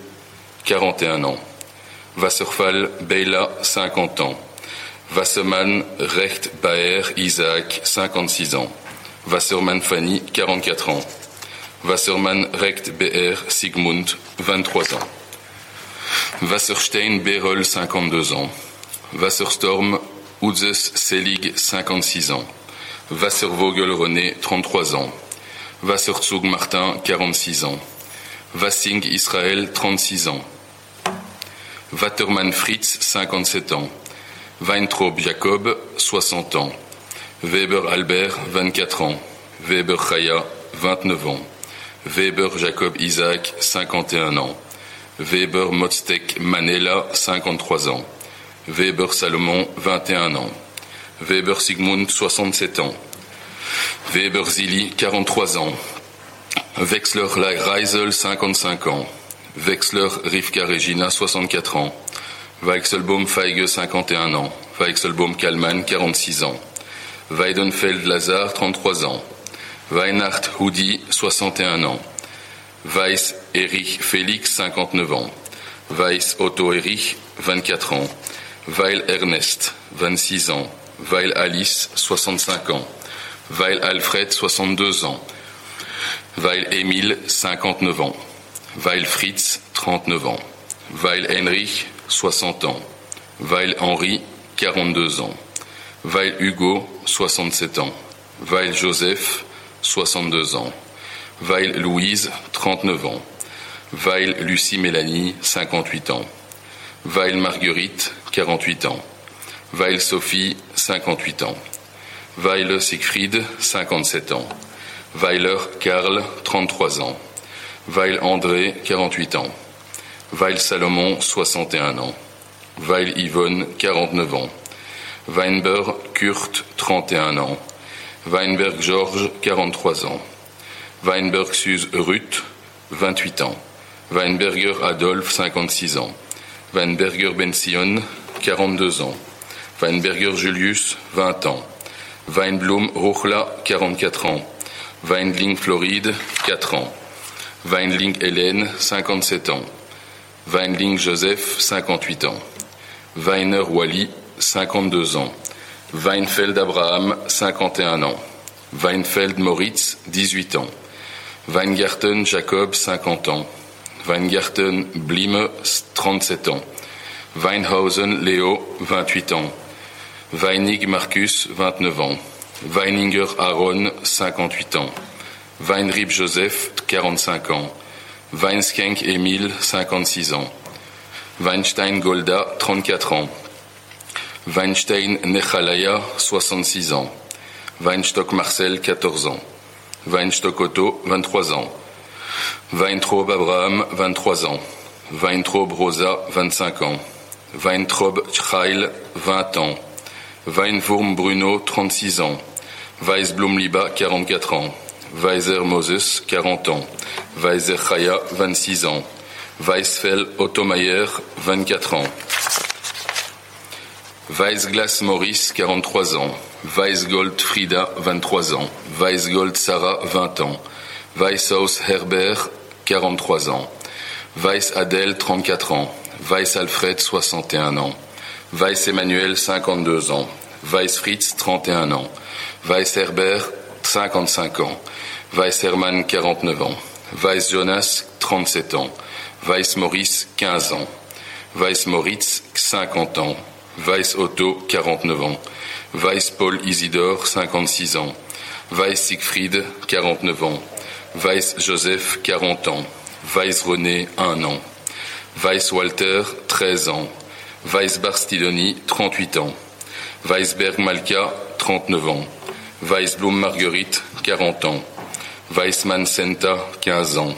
41 ans. Wasserfall Beila, 50 ans. Wassermann Recht Baer Isaac, 56 ans. Wassermann Fanny, 44 ans. Wassermann Recht BR Sigmund, 23 ans. Wasserstein Berol, 52 ans. Wasserstorm Uzes Selig, 56 ans. Wasservogel René, 33 ans. Wasserzug Martin, 46 ans. Wassing Israël, 36 ans. Waterman Fritz, 57 ans. Weintraub Jacob, 60 ans. Weber Albert, 24 ans. Weber Chaya, 29 ans. Weber Jacob Isaac, 51 ans. Weber Mostek Manela, 53 ans. Weber Salomon, 21 ans. Weber Sigmund, 67 ans. Weber Zilli, 43 ans. Wexler Reisel, 55 ans. Wexler Rivka Regina, 64 ans. Weichselbaum Feige, 51 ans. Weichselbaum Kalman, 46 ans. Weidenfeld Lazare, 33 ans. Weinhardt Houdi, 61 ans. Weiss Erich Félix, 59 ans. Weiss Otto Erich, 24 ans. Weil Ernest, 26 ans. Weil Alice, 65 ans. Weil Alfred, 62 ans. Weil Emile, 59 ans. Weil Fritz, 39 ans. Weil Heinrich, 60 ans. Weil Henri, 42 ans. Weil Hugo, 67 ans. Weil Joseph, 62 ans. Weil Louise, 39 ans. Weil Lucie Mélanie, 58 ans. Weil Marguerite, 48 ans. Weil Sophie, 58 ans. Weil Siegfried, 57 ans. Weiler Karl, 33 ans. Weil André, 48 ans. Weil Salomon, 61 ans. Weil Yvonne, 49 ans. Weinberg Kurt, 31 ans. Weinberg Georges, 43 ans. Weinberg Suze Ruth, 28 ans. Weinberger Adolphe, 56 ans. Weinberger Bension, 42 ans. Weinberger Julius, 20 ans. Weinblum Rochla, 44 ans. Weinling Floride, 4 ans. Weinling Hélène, 57 ans. Weinling Joseph, 58 ans. Weiner Wally, 52 ans. Weinfeld Abraham, 51 ans. Weinfeld Moritz, 18 ans. Weingarten Jacob, 50 ans. Weingarten Blime, 37 ans. Weinhausen Léo, 28 ans. Weinig Marcus, 29 ans. Weininger Aaron, 58 ans. Weinrib Joseph, 45 ans. Weinskenk Émile, 56 ans. Weinstein Golda, 34 ans. Weinstein Nechalaya, 66 ans. Weinstock Marcel, 14 ans. Weinstock Otto, 23 ans. Weintraub Abraham, 23 ans. Weintraub Rosa, 25 ans. Weintraub Chrail, 20 ans. Weinwurm Bruno, 36 ans. Weisblum Liba, 44 ans. Weiser Moses, 40 ans. Weiser Chaya, 26 ans. Weisfeld Ottomayer, 24 ans. Weissglas Maurice, 43 ans. Weissgold Frida, 23 ans. Weissgold Sarah, 20 ans. Weisshaus Herbert, 43 ans. Weiss Adèle, 34 ans. Weiss Alfred, 61 ans. Weiss Emmanuel, 52 ans. Weiss Fritz, 31 ans. Weiss Herbert, 55 ans. Weiss Hermann, 49 ans. Weiss Jonas, 37 ans. Weiss Maurice, 15 ans. Weiss Moritz, 50 ans. Weiss Otto, 49 ans. Weiss Paul Isidore, 56 ans. Weiss Siegfried, 49 ans. Weiss Joseph, 40 ans. Weiss René, 1 an. Weiss Walter, 13 ans. Weiss Barstiloni, 38 ans. Weisberg Malka, 39 ans. Weissblum Marguerite, 40 ans. Weissmann Senta, 15 ans.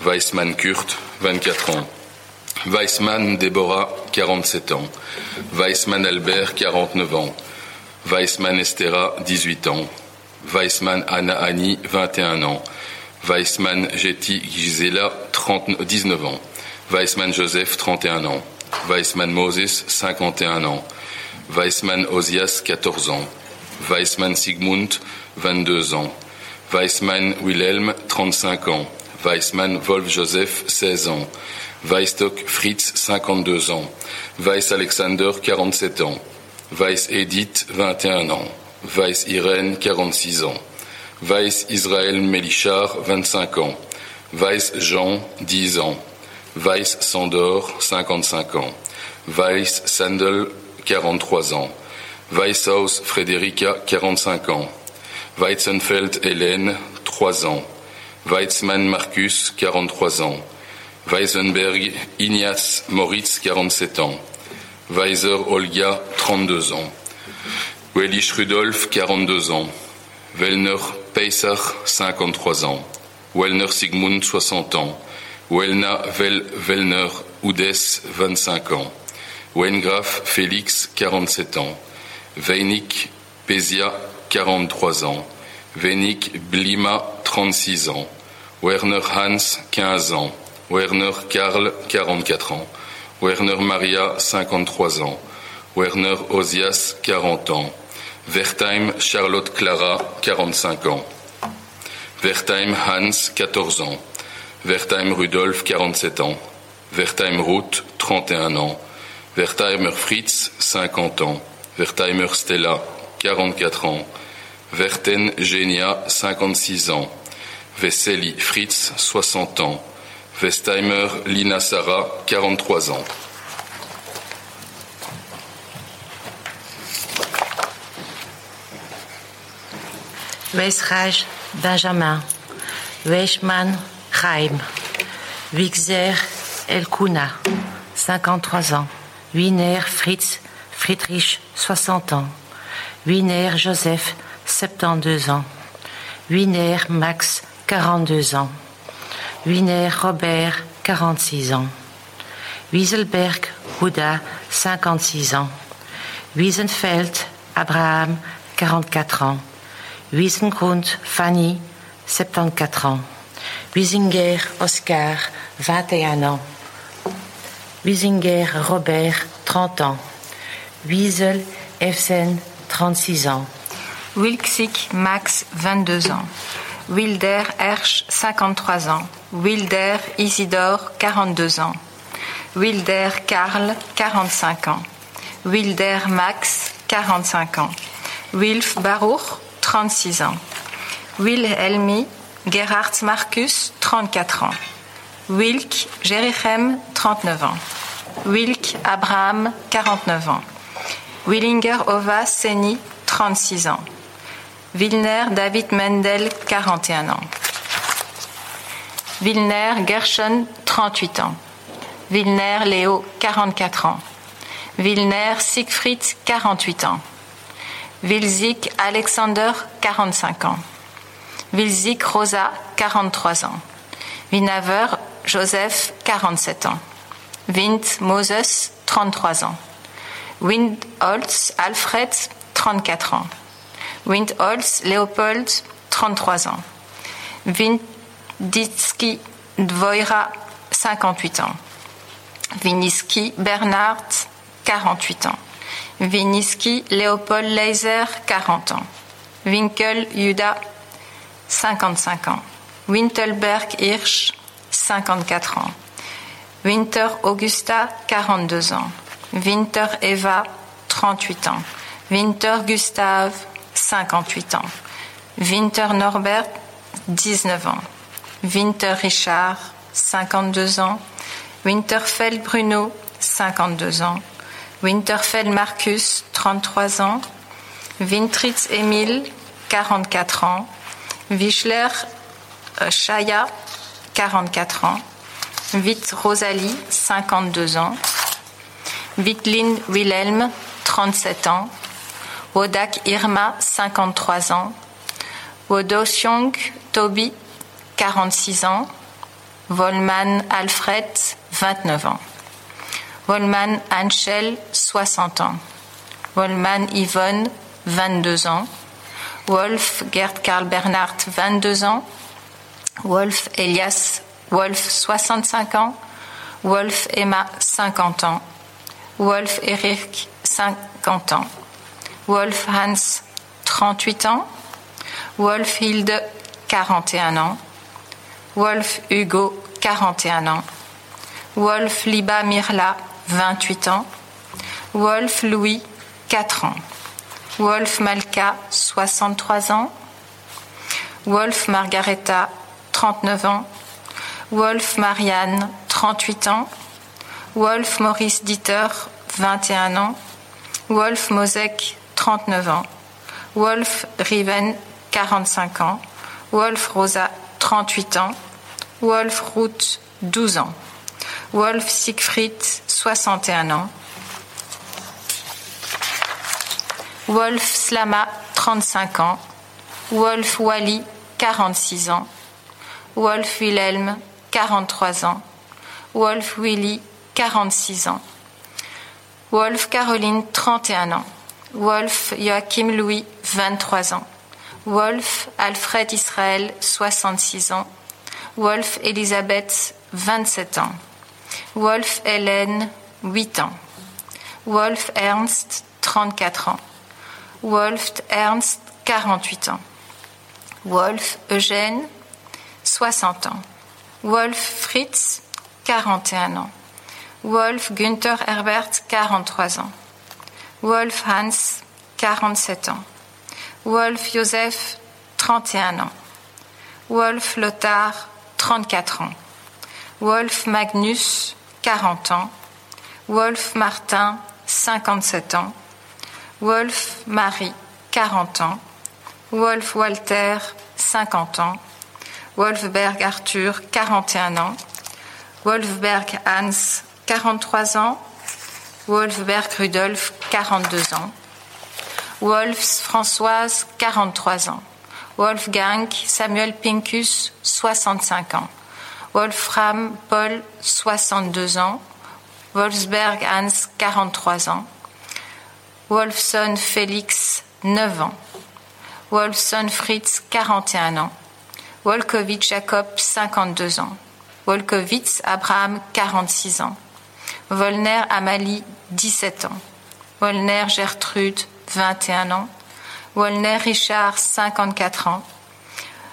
Weissmann Kurt, 24 ans. Weissmann Déborah, 47 ans. Weissmann Albert, 49 ans. Weissmann Estera, 18 ans. Weissmann Anna Annie, 21 ans. Weissmann Getty Gisela, 19 ans. Weissmann Joseph, 31 ans. Weissmann Moses, 51 ans. Weissmann Osias, 14 ans. Weissmann Sigmund, 22 ans. Weissmann Wilhelm, 35 ans. Weissmann Wolf Joseph, 16 ans. Weisstock Fritz, 52 ans. Weiss Alexander, 47 ans. Weiss Edith, 21 ans. Weiss Irène, 46 ans. Weiss Israël Melichard, 25 ans. Weiss Jean, 10 ans. Weiss Sandor, 55 ans. Weiss Sandel, 43 ans. Weisshaus Frédérica, 45 ans. Weizenfeld Hélène, 3 ans. Weizmann Marcus, 43 ans. Weisenberg Ignace Moritz, 47 ans. Weiser Olga, 32 ans. Wellich Rudolf, 42 ans. Wellner Peissach, 53 ans. Wellner Sigmund, 60 ans. Wellna Wellner Oudes, 25 ans. Wengraf Félix, 47 ans. Weinig Pesia, 43 ans. Weinig Blima, 36 ans. Werner Hans, 15 ans. Werner Karl, 44 ans. Werner Maria, 53 ans. Werner Osias, 40 ans. Wertheim Charlotte Clara, 45 ans. Wertheim Hans, 14 ans. Wertheim Rudolf, 47 ans. Wertheim Ruth, 31 ans. Wertheimer Fritz, 50 ans. Wertheimer Stella, 44 ans. Werten Genia, 56 ans. Veseli Fritz, 60 ans. Westheimer Lina Sarah, 43 ans. Weisraj Benjamin. Weichmann Chaim. Wixer Elkuna, 53 ans. Wiener Fritz Friedrich, 60 ans. Wiener Joseph, 72 ans. Wiener Max, 42 ans. Wiener Robert, 46 ans. Wieselberg Houda, 56 ans. Wiesenfeld Abraham, 44 ans. Wiesengrund Fanny, 74 ans. Wiesinger Oscar, 21 ans. Wiesinger Robert, 30 ans. Wiesel Efsen, 36 ans. Wilksik Max, 22 ans. Wilder Hersch, 53 ans. Wilder Isidore, 42 ans. Wilder Karl, 45 ans. Wilder Max, 45 ans. Wilf Baruch, 36 ans. Wilhelmi Gerhard Marcus, 34 ans. Wilk Jerichem, 39 ans. Wilk Abraham, 49 ans. Willinger Ova Seni, 36 ans. Wilner David Mendel, 41 ans. Wilner Gershon, 38 ans. Wilner Léo, 44 ans. Wilner Siegfried, 48 ans. Wilzik Alexander, 45 ans. Wilzik Rosa, 43 ans. Winaver Joseph, 47 ans. Wind Moses, 33 ans. Windholz Alfred, 34 ans. Windholz Léopold, 33 ans. Winditsky Dvoira, 58 ans. Winiski Bernard, 48 ans. Winiski Léopold Leiser, 40 ans. Winkel Juda, 55 ans. Wintelberg Hirsch, 54 ans. Winter Augusta, 42 ans. Winter Eva, 38 ans. Winter Gustave, 58 ans. Winter Norbert, 19 ans. Winter Richard, 52 ans. Winterfeld Bruno, 52 ans. Winterfeld Marcus, 33 ans. Wintritz Emile, 44 ans. Wischler Chaya, 44 ans. Witt Rosalie, 52 ans. Wittlin Wilhelm, 37 ans. Wodak Irma, 53 ans. Wodosyong Toby, 46 ans. Volman Alfred, 29 ans. Volman Anschel, 60 ans. Volman Yvonne, 22 ans. Wolf Gerd Karl Bernhardt, 22 ans. Wolf Elias Wolf, 65 ans. Wolf Emma, 50 ans. Wolf Eric, 50 ans. Wolf Hans, 38 ans. Wolf Hilde, 41 ans. Wolf Hugo, 41 ans. Wolf Liba Mirla, 28 ans. Wolf Louis, 4 ans. Wolf Malka, 63 ans. Wolf Margareta, 39 ans. Wolf Marianne, 38 ans. Wolf Maurice Dieter, 21 ans. Wolf Mosek, 39 ans. Wolf Riven, 45 ans. Wolf Rosa, 38 ans. Wolf Ruth, 12 ans. Wolf Siegfried, 61 ans. Wolf Slama, 35 ans. Wolf Wally, 46 ans. Wolf Wilhelm, 43 ans. Wolf Willy, 46 ans. Wolf Caroline, 31 ans. Wolf Joachim Louis, 23 ans. Wolf Alfred Israël, 66 ans. Wolf Elisabeth, 27 ans. Wolf Hélène, 8 ans. Wolf Ernst, 34 ans. Wolf Ernst, 48 ans. Wolf Eugène, 60 ans. Wolf Fritz, 41 ans. Wolf Günther Herbert, 43 ans. Wolf Hans, 47 ans. Wolf Joseph, 31 ans. Wolf Lothar, 34 ans. Wolf Magnus, 40 ans. Wolf Martin, 57 ans. Wolf Marie, 40 ans. Wolf Walter, 50 ans. Wolfberg Arthur, 41 ans. Wolfberg Hans, 43 ans. Wolfberg Rudolf, 42 ans. Wolfs Françoise, 43 ans. Wolfgang Samuel Pincus, 65 ans. Wolfram Paul, 62 ans. Wolfsberg Hans, 43 ans. Wolfson Félix, 9 ans. Wolfson Fritz, 41 ans. Wolkowitz Jacob, 52 ans. Wolkowitz Abraham, 46 ans. Volner Amalie, 17 ans. Volner Gertrude, 21 ans. Wolner Richard, 54 ans.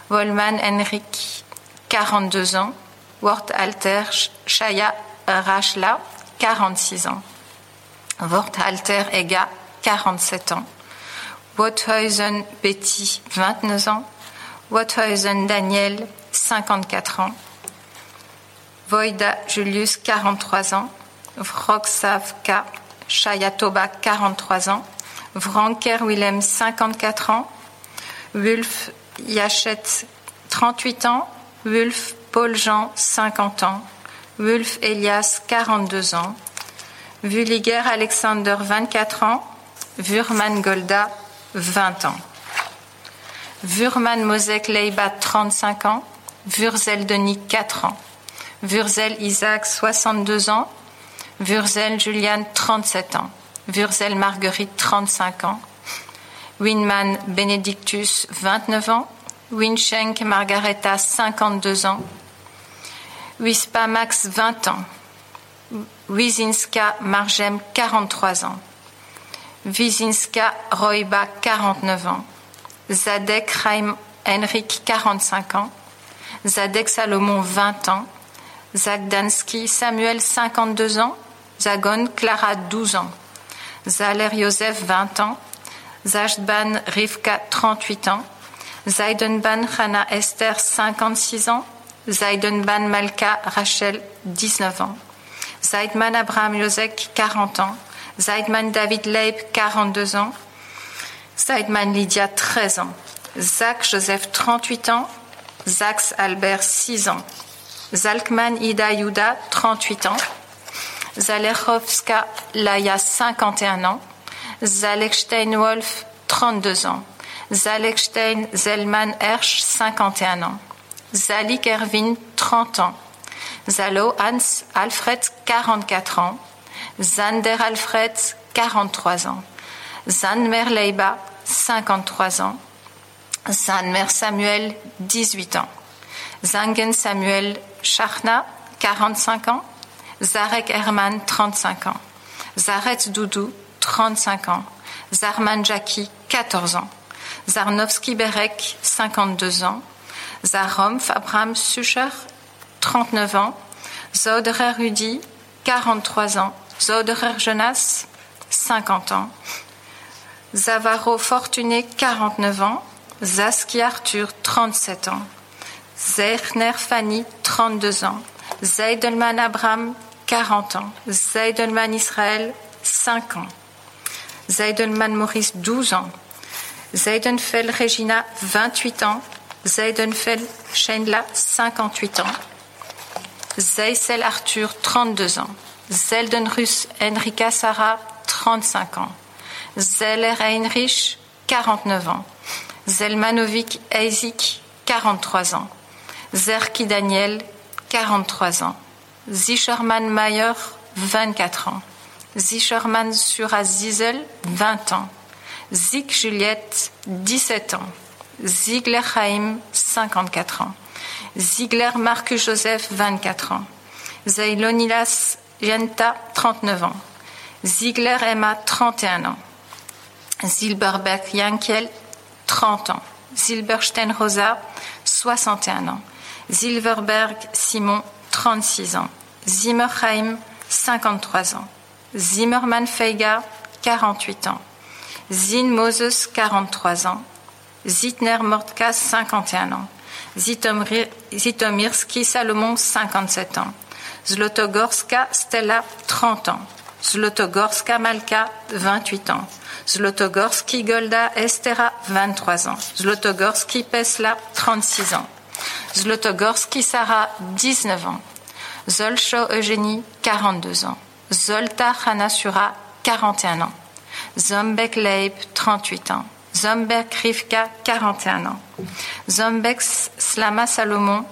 Wolman Henrik, 42 ans. Wort Alter Shaya Rachla, 46 ans. Wort Alter Ega, 47 ans. Wothuysen Betty, 29 ans. Wothuysen Daniel, 54 ans. Voida Julius, 43 ans. Vroxavka Shayatoba, 43 ans. Vranker Willem, 54 ans. Wulf Yachet, 38 ans. Wulf Paul Jean, 50 ans. Wulf Elias, 42 ans. Vulliger Alexander, 24 ans. Wurman Golda, 20 ans. Wurman Mosek Leiba, 35 ans. Wurzel Denis, 4 ans. Wurzel Isaac, 62 ans. Wurzel Julian, 37 ans. Wurzel Marguerite, 35 ans. Winman Benedictus, 29 ans. Winschenk Margareta, 52 ans. Wispa Max, 20 ans. Wizinska Margem, 43 ans. Wisinska Roiba, 49 ans. Zadek Chaim Henrik, 45 ans. Zadek Salomon, 20 ans. Zagdansky Samuel, 52 ans. Zagon Clara, 12 ans. Zaler Yosef, 20 ans. Zajdban Rivka, 38 ans. Zaidenban Hana Esther, 56 ans. Zaidenban Malka Rachel, 19 ans. Zaidman Abraham Yosek, 40 ans. Zaidman David Leib, 42 ans. Zaidman Lydia, 13 ans. Zach Joseph, 38 ans. Zax Albert, 6 ans. Zalkman Ida Yuda, 38 ans. Zalechovska Laya, 51 ans. Zalekstein Wolf, 32 ans. Zalekstein Zelman Hersch, 51 ans. Zalik Erwin, 30 ans. Zalo Hans Alfred, 44 ans. Zander Alfred, 43 ans. Zanmer Leiba, 53 ans. Zanmer Samuel, 18 ans. Zangen Samuel Shachna, 45 ans. Zarek Herman, 35 ans. Zaret Doudou, 35 ans. Zarman Jackie, 14 ans. Zarnovski Berek, 52 ans. Zaromf Abraham Sucher, 39 ans. Zoderer Rudi, 43 ans. Zoderer Jonas, 50 ans. Zavaro Fortuné, 49 ans. Zaski Arthur, 37 ans. Zerner Fanny, 32 ans. Zeidelman Abraham, 40 ans. Zeidelman Israël, 5 ans. Zeidelman Maurice, 12 ans. Zeidenfeld Regina, 28 ans. Zeidenfeld Shendla, 58 ans. Zeisel Arthur, 32 ans. Zeldenrus Enrika Sarah, 35 ans. Zeller Heinrich, 49 ans. Zelmanovic Isaac, 43 ans. Zerki Daniel, 43 ans. Zischerman Mayer, 24 ans. Zischerman Sura Ziesel, 20 ans. Zik Juliette, 17 ans. Ziegler Chaim, 54 ans. Ziegler Marcus Joseph, 24 ans. Zailonilas Yenta, 39 ans. Ziegler Emma, 31 ans. Zilberberg Yankel, 30 ans. Zilberstein Rosa, 61 ans. Zilverberg Simon, 36 ans. Zimmerheim, 53 ans. Zimmermann Feiga, 48 ans. Zin Moses, 43 ans. Zitner Mortka, 51 ans. Zitomirski Salomon, 57 ans. Zlotogorska Stella, 30 ans. Zlotogorska Malka, 28 ans. Zlotogorski Golda Estera, 23 ans. Zlotogorski Pesla, 36 ans. Zlotogorski Sarah, 19 ans. Zolcho Eugénie, 42 ans. Zolta Hanasura, 41 ans. Zombek Leib, 38 ans. Zombek Rivka, 41 ans. Zombek Slama Salomon,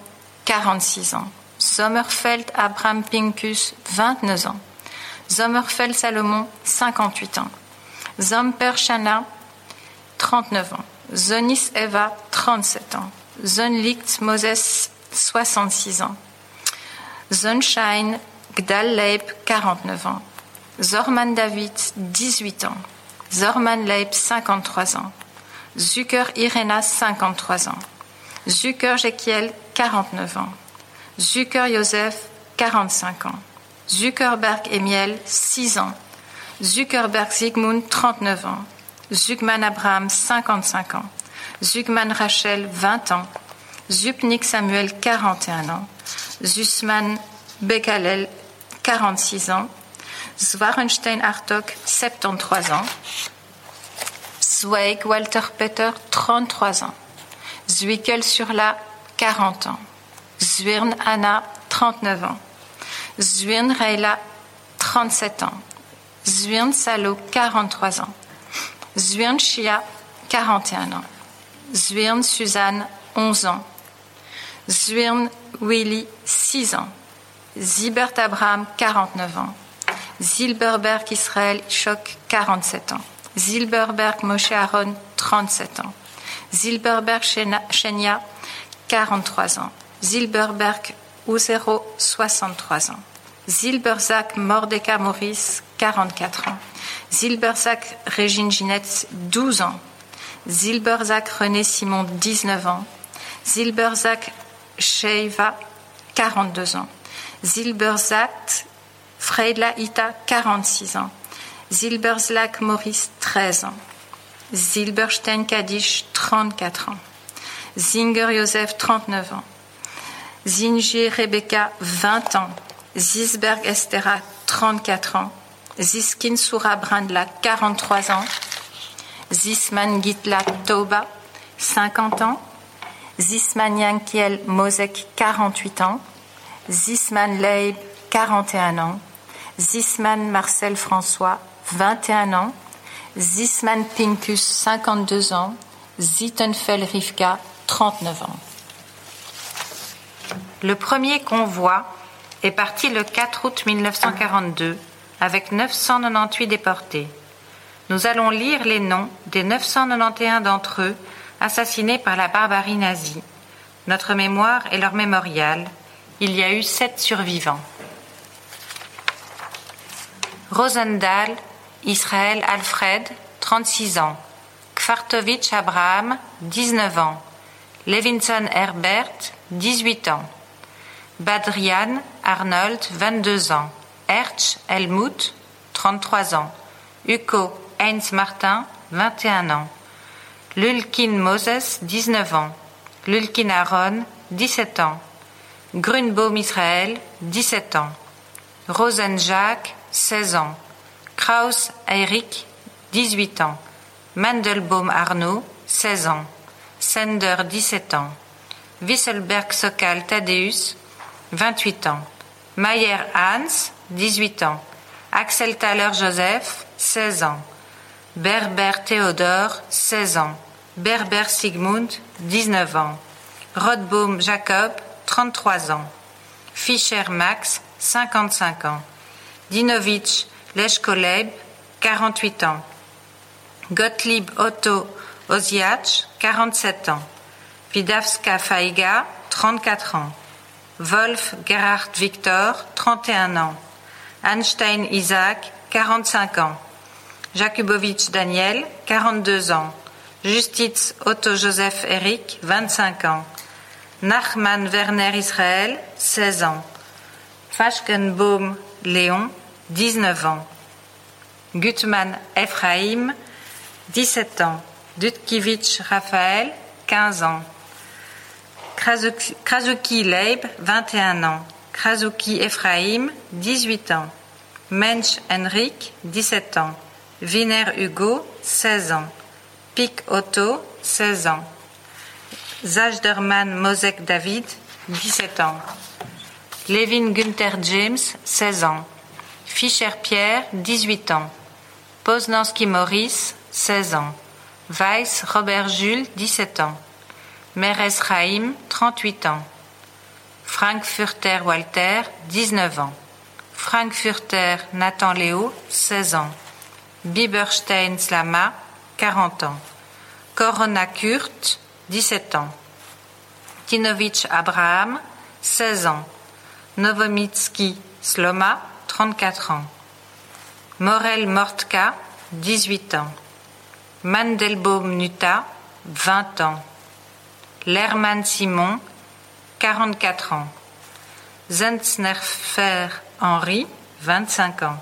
46 ans. Sommerfeld Abraham Pinkus, 29 ans. Sommerfeld Salomon, 58 ans. Zomper Shana, 39 ans. Zonis Eva, 37 ans. Zonlicht Moses, 66 ans. Zonshine Gdal Leib, 49 ans. Zorman David, 18 ans. Zorman Leib, 53 ans. Zucker Irena, 53 ans. Zucker Jekiel, 49 ans. Zucker Joseph, 45 ans. Zuckerberg Emiel, 6 ans. Zuckerberg Sigmund, 39 ans. Zugman Abraham, 55 ans. Zugman Rachel, 20 ans. Zupnik Samuel, 41 ans. Zusman Bekalel, 46 ans. Zwarenstein Hartog, 73 ans. Zweig Walter Peter, 33 ans. Zwickel Surla, 40 ans. Zwirn Anna, 39 ans. Zwirn Reila, 37 ans. Zwirn Salo, 43 ans. Zwirn Shia, 41 ans. Zwirn Suzanne, 11 ans. Zwirn Willy, 6 ans. Zibert Abraham, 49 ans. Zilberberg Israël Choc, 47 ans. Zilberberg Moshe Aaron, 37 ans. Zilberberg Shenia, 43 ans. Zilberberg Uzero, 63 ans. Zilberzak Mordeka Maurice, 44 ans. Zilberzac Régine Ginette, 12 ans. Zilberzac René Simon, 19 ans. Zilberzac Sheiva, 42 ans. Zilberzac Freidla Ita, 46 ans. Zilberzlak Maurice, 13 ans. Zilberstein Kadish, 34 ans. Zinger Joseph, 39 ans. Zingier Rebecca, 20 ans. Zisberg Estera, 34 ans. Ziskin Soura Brandla, 43 ans. Zisman Gitla Toba, 50 ans. Zisman Yankiel Mosek, 48 ans. Zisman Leib, 41 ans. Zisman Marcel François, 21 ans. Zisman Pinkus, 52 ans. Zittenfeld Rivka, 39 ans. Le premier convoi est parti le 4 août 1942 avec 998 déportés. Nous allons lire les noms des 991 d'entre eux assassinés par la barbarie nazie. Notre mémoire est leur mémorial. Il y a eu sept survivants. Rosendahl, Israël Alfred, 36 ans. Kvartovitch Abraham, 19 ans. Levinson Herbert, 18 ans. Badrian Arnold, 22 ans. Hertz Helmut, 33 ans. Uko Heinz Martin, 21 ans. Lulkin Moses, 19 ans. Lulkin Aaron, 17 ans. Grunbaum Israël, 17 ans. Rosen Jacques, 16 ans. Kraus Eric, 18 ans. Mandelbaum Arnaud, 16 ans. Sender, 17 ans. Wisselberg Sokal Thaddeus, 28 ans. Mayer Hans, 18 ans. Axel Thaler Joseph, 16 ans. Berber Théodore, 16 ans. Berber Sigmund, 19 ans. Rodbaum Jacob, 33 ans. Fischer Max, 55 ans. Dinovitch Leshkoleb, 48 ans. Gottlieb Otto Oziach, 47 ans. Vidavska Faiga, 34 ans. Wolf Gerhard Victor, 31 ans. Einstein Isaac, 45 ans. Jakubowicz Daniel, 42 ans. Justiz Otto Joseph Eric, 25 ans. Nachman Werner Israël, 16 ans. Fashkenbaum Léon, 19 ans. Gutmann Ephraim, 17 ans. Dutkivitch Raphaël, 15 ans. Krasuki Leib, 21 ans. Krasuki Ephraim, 18 ans. Mensch Henrik, 17 ans. Wiener Hugo, 16 ans. Pic Otto, 16 ans. Zajderman Mosek David, 17 ans. Levin Günther James, 16 ans. Fischer Pierre, 18 ans. Poznanski Maurice, 16 ans. Weiss Robert Jules, 17 ans. Meres Chaim, 38 ans. Frankfurter Walter, 19 ans. Frankfurter Nathan Léo, 16 ans. Biberstein Slama, 40 ans. Corona Kurt, 17 ans. Tinovich Abraham, 16 ans. Novomitsky Sloma, 34 ans. Morel Mortka, 18 ans. Mandelbaum Nuta, 20 ans. Lerman Simon, 44 ans. Zensnerfer Henri, 25 ans.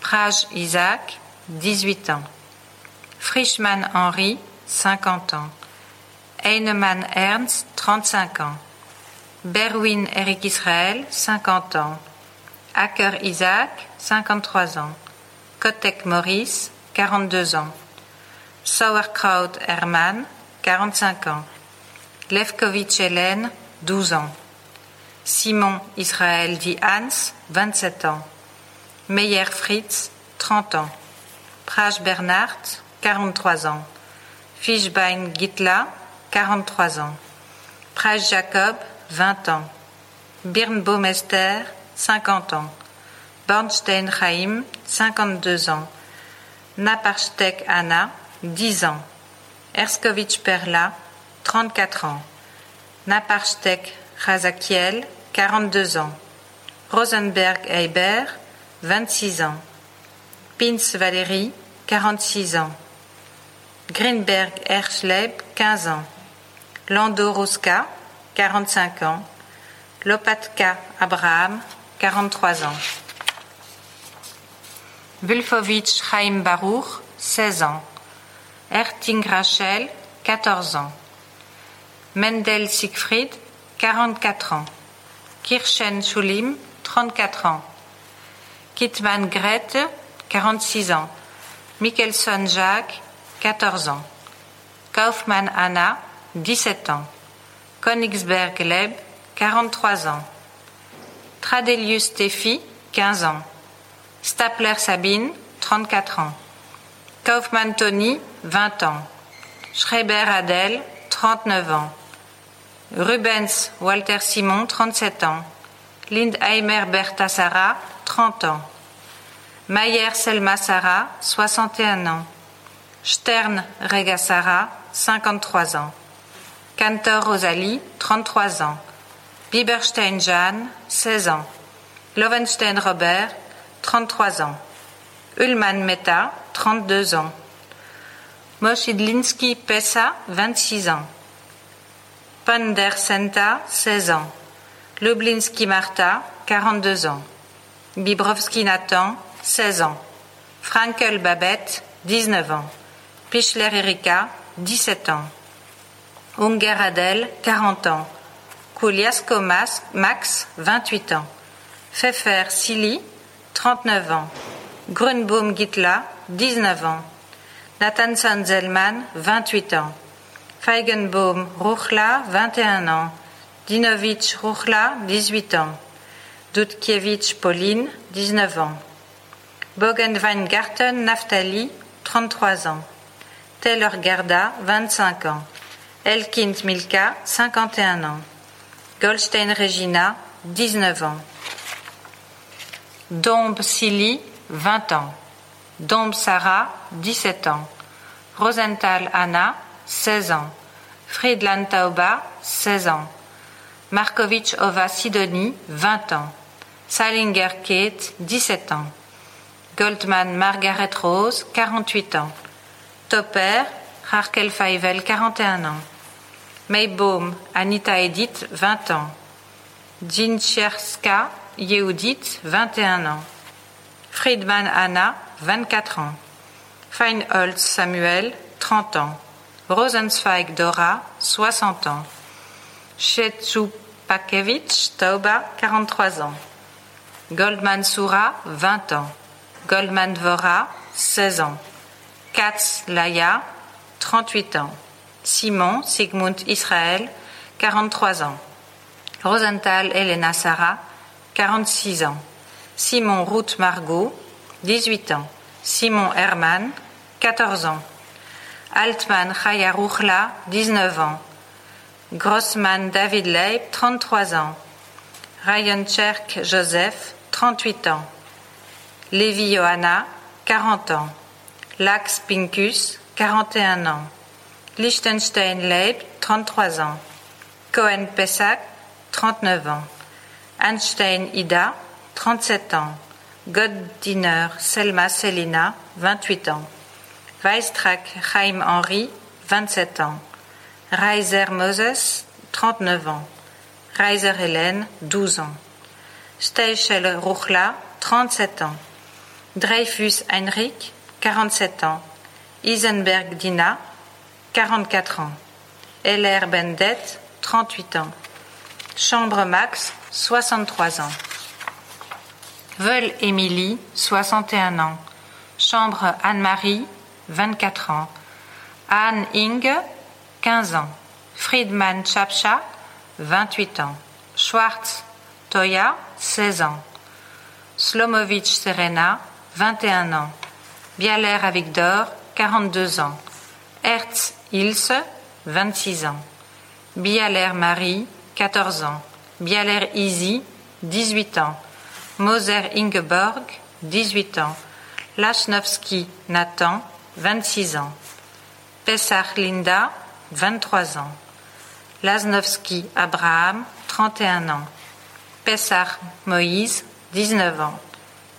Prage Isaac, 18 ans. Frischmann Henri, 50 ans. Heinemann Ernst, 35 ans. Berwin Eric Israël, 50 ans. Acker Isaac, 53 ans. Kotek Maurice, 42 ans. Sauerkraut Hermann, 45 ans. Levkovitch Hélène, 12 ans. Simon Israël dit Hans, 27 ans. Meyer Fritz, 30 ans. Prage Bernard, 43 ans. Fischbein Gitla, 43 ans. Prage Jacob, 20 ans. Birnbaum Esther, 50 ans. Bornstein Chaim, 52 ans. Naparstek Anna, 10 ans. Erskovitch Perla, 34 ans. Naparstek Razakiel, 42 ans. Rosenberg Heiber, 26 ans. Spins Valérie, 46 ans. Greenberg Erschleb, 15 ans. Lando Ruska, 45 ans. Lopatka Abraham, 43 ans. Wulfovitch Chaim Baruch, 16 ans. Erting Rachel, 14 ans. Mendel Siegfried, 44 ans. Kirchen Schulim, 34 ans. Kitman Grete, 46 ans. Michelson Jacques, 14 ans. Kaufmann Anna, 17 ans. Königsberg Leb, 43 ans. Tradelius Steffi, 15 ans. Stapler Sabine, 34 ans. Kaufmann Tony, 20 ans. Schreiber Adèle, 39 ans. Rubens Walter Simon, 37 ans. Lindheimer Bertha Sarah, 30 ans. Mayer Selma Sarah, 61 ans. Stern Rega Sarah, 53 ans. Cantor Rosalie, 33 ans. Bieberstein Jeanne, 16 ans. Lovenstein Robert, 33 ans. Ullmann Meta, 32 ans. Moshidlinski Pessa, 26 ans. Pander Senta, 16 ans. Lublinski Marta, 42 ans. Bibrovski Nathan, 16 ans. Frankel Babette, 19 ans. Pichler Erika, 17 ans. Unger Adel, 40 ans. Kuliasko Max, 28 ans. Pfeffer Silly, 39 ans. Grunbaum Gitla, 19 ans. Nathanson Zellman, 28 ans. Feigenbaum Ruchla, 21 ans. Dinovich Ruchla, 18 ans. Dudkiewicz Pauline, 19 ans. Bogenweingarten Naftali, 33 ans. Taylor Gerda, 25 ans. Elkind Milka, 51 ans. Goldstein Regina, 19 ans. Dombe Silly, 20 ans. Dombe Sarah, 17 ans. Rosenthal Anna, 16 ans. Friedland Tauba, 16 ans. Markovitch Ova Sidonie, 20 ans. Salinger Kate, 17 ans. Goldman Margaret Rose, 48 ans. Topper, Harkel Feivel, 41 ans. Maybaum Anita Edith, 20 ans. Dzincherska Yehudit, 21 ans. Friedman Anna, 24 ans. Feinholz Samuel, 30 ans. Rosenzweig Dora, 60 ans. Pakevich Tauba, 43 ans. Goldman Soura, 20 ans. Goldman Dvora, 16 ans. Katz Laya, 38 ans. Simon Sigmund Israël, 43 ans. Rosenthal Elena Sarah, 46 ans. Simon Ruth Margot, 18 ans. Simon Hermann, 14 ans. Altman Chaya Ruchla, 19 ans. Grossman David Leib, 33 ans. Ryan Cherk Joseph, 38 ans. Lévi Johanna, 40 ans. Lax Pincus, 41 ans. Liechtenstein Leib, 33 ans. Cohen Pesach, 39 ans. Einstein Ida, 37 ans. Goddiner Selma Selina, 28 ans. Weistrak Chaim Henry, 27 ans. Reiser Moses, 39 ans. Reiser Hélène, 12 ans. Steichel Ruchla, 37 ans. Dreyfus Heinrich, 47 ans. Isenberg Dina, 44 ans. Heller Bendet, 38 ans. Chambre Max, 63 ans. Veul Émilie, 61 ans. Chambre Anne-Marie, 24 ans. Anne Inge, 15 ans. Friedman Chapcha, 28 ans. Schwartz Toya, 16 ans. Slomovitch Serena, 21 ans. Bialer Avigdor, 42 ans. Hertz Ilse, 26 ans. Bialer Marie, 14 ans. Bialer Easy, 18 ans. Moser Ingeborg, 18 ans. Lachnovski Nathan, 26 ans. Pessach Linda, 23 ans. Lasnovski Abraham, 31 ans. Pessar Moïse, 19 ans.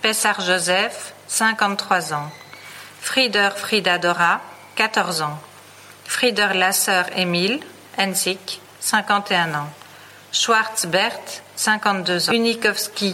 Pessar Joseph, 53 ans. Frieder Frida Dora, 14 ans. Frieder Lasseur Émile, Enzig, 51 ans. Schwartz Bert, 52 ans. Unikowski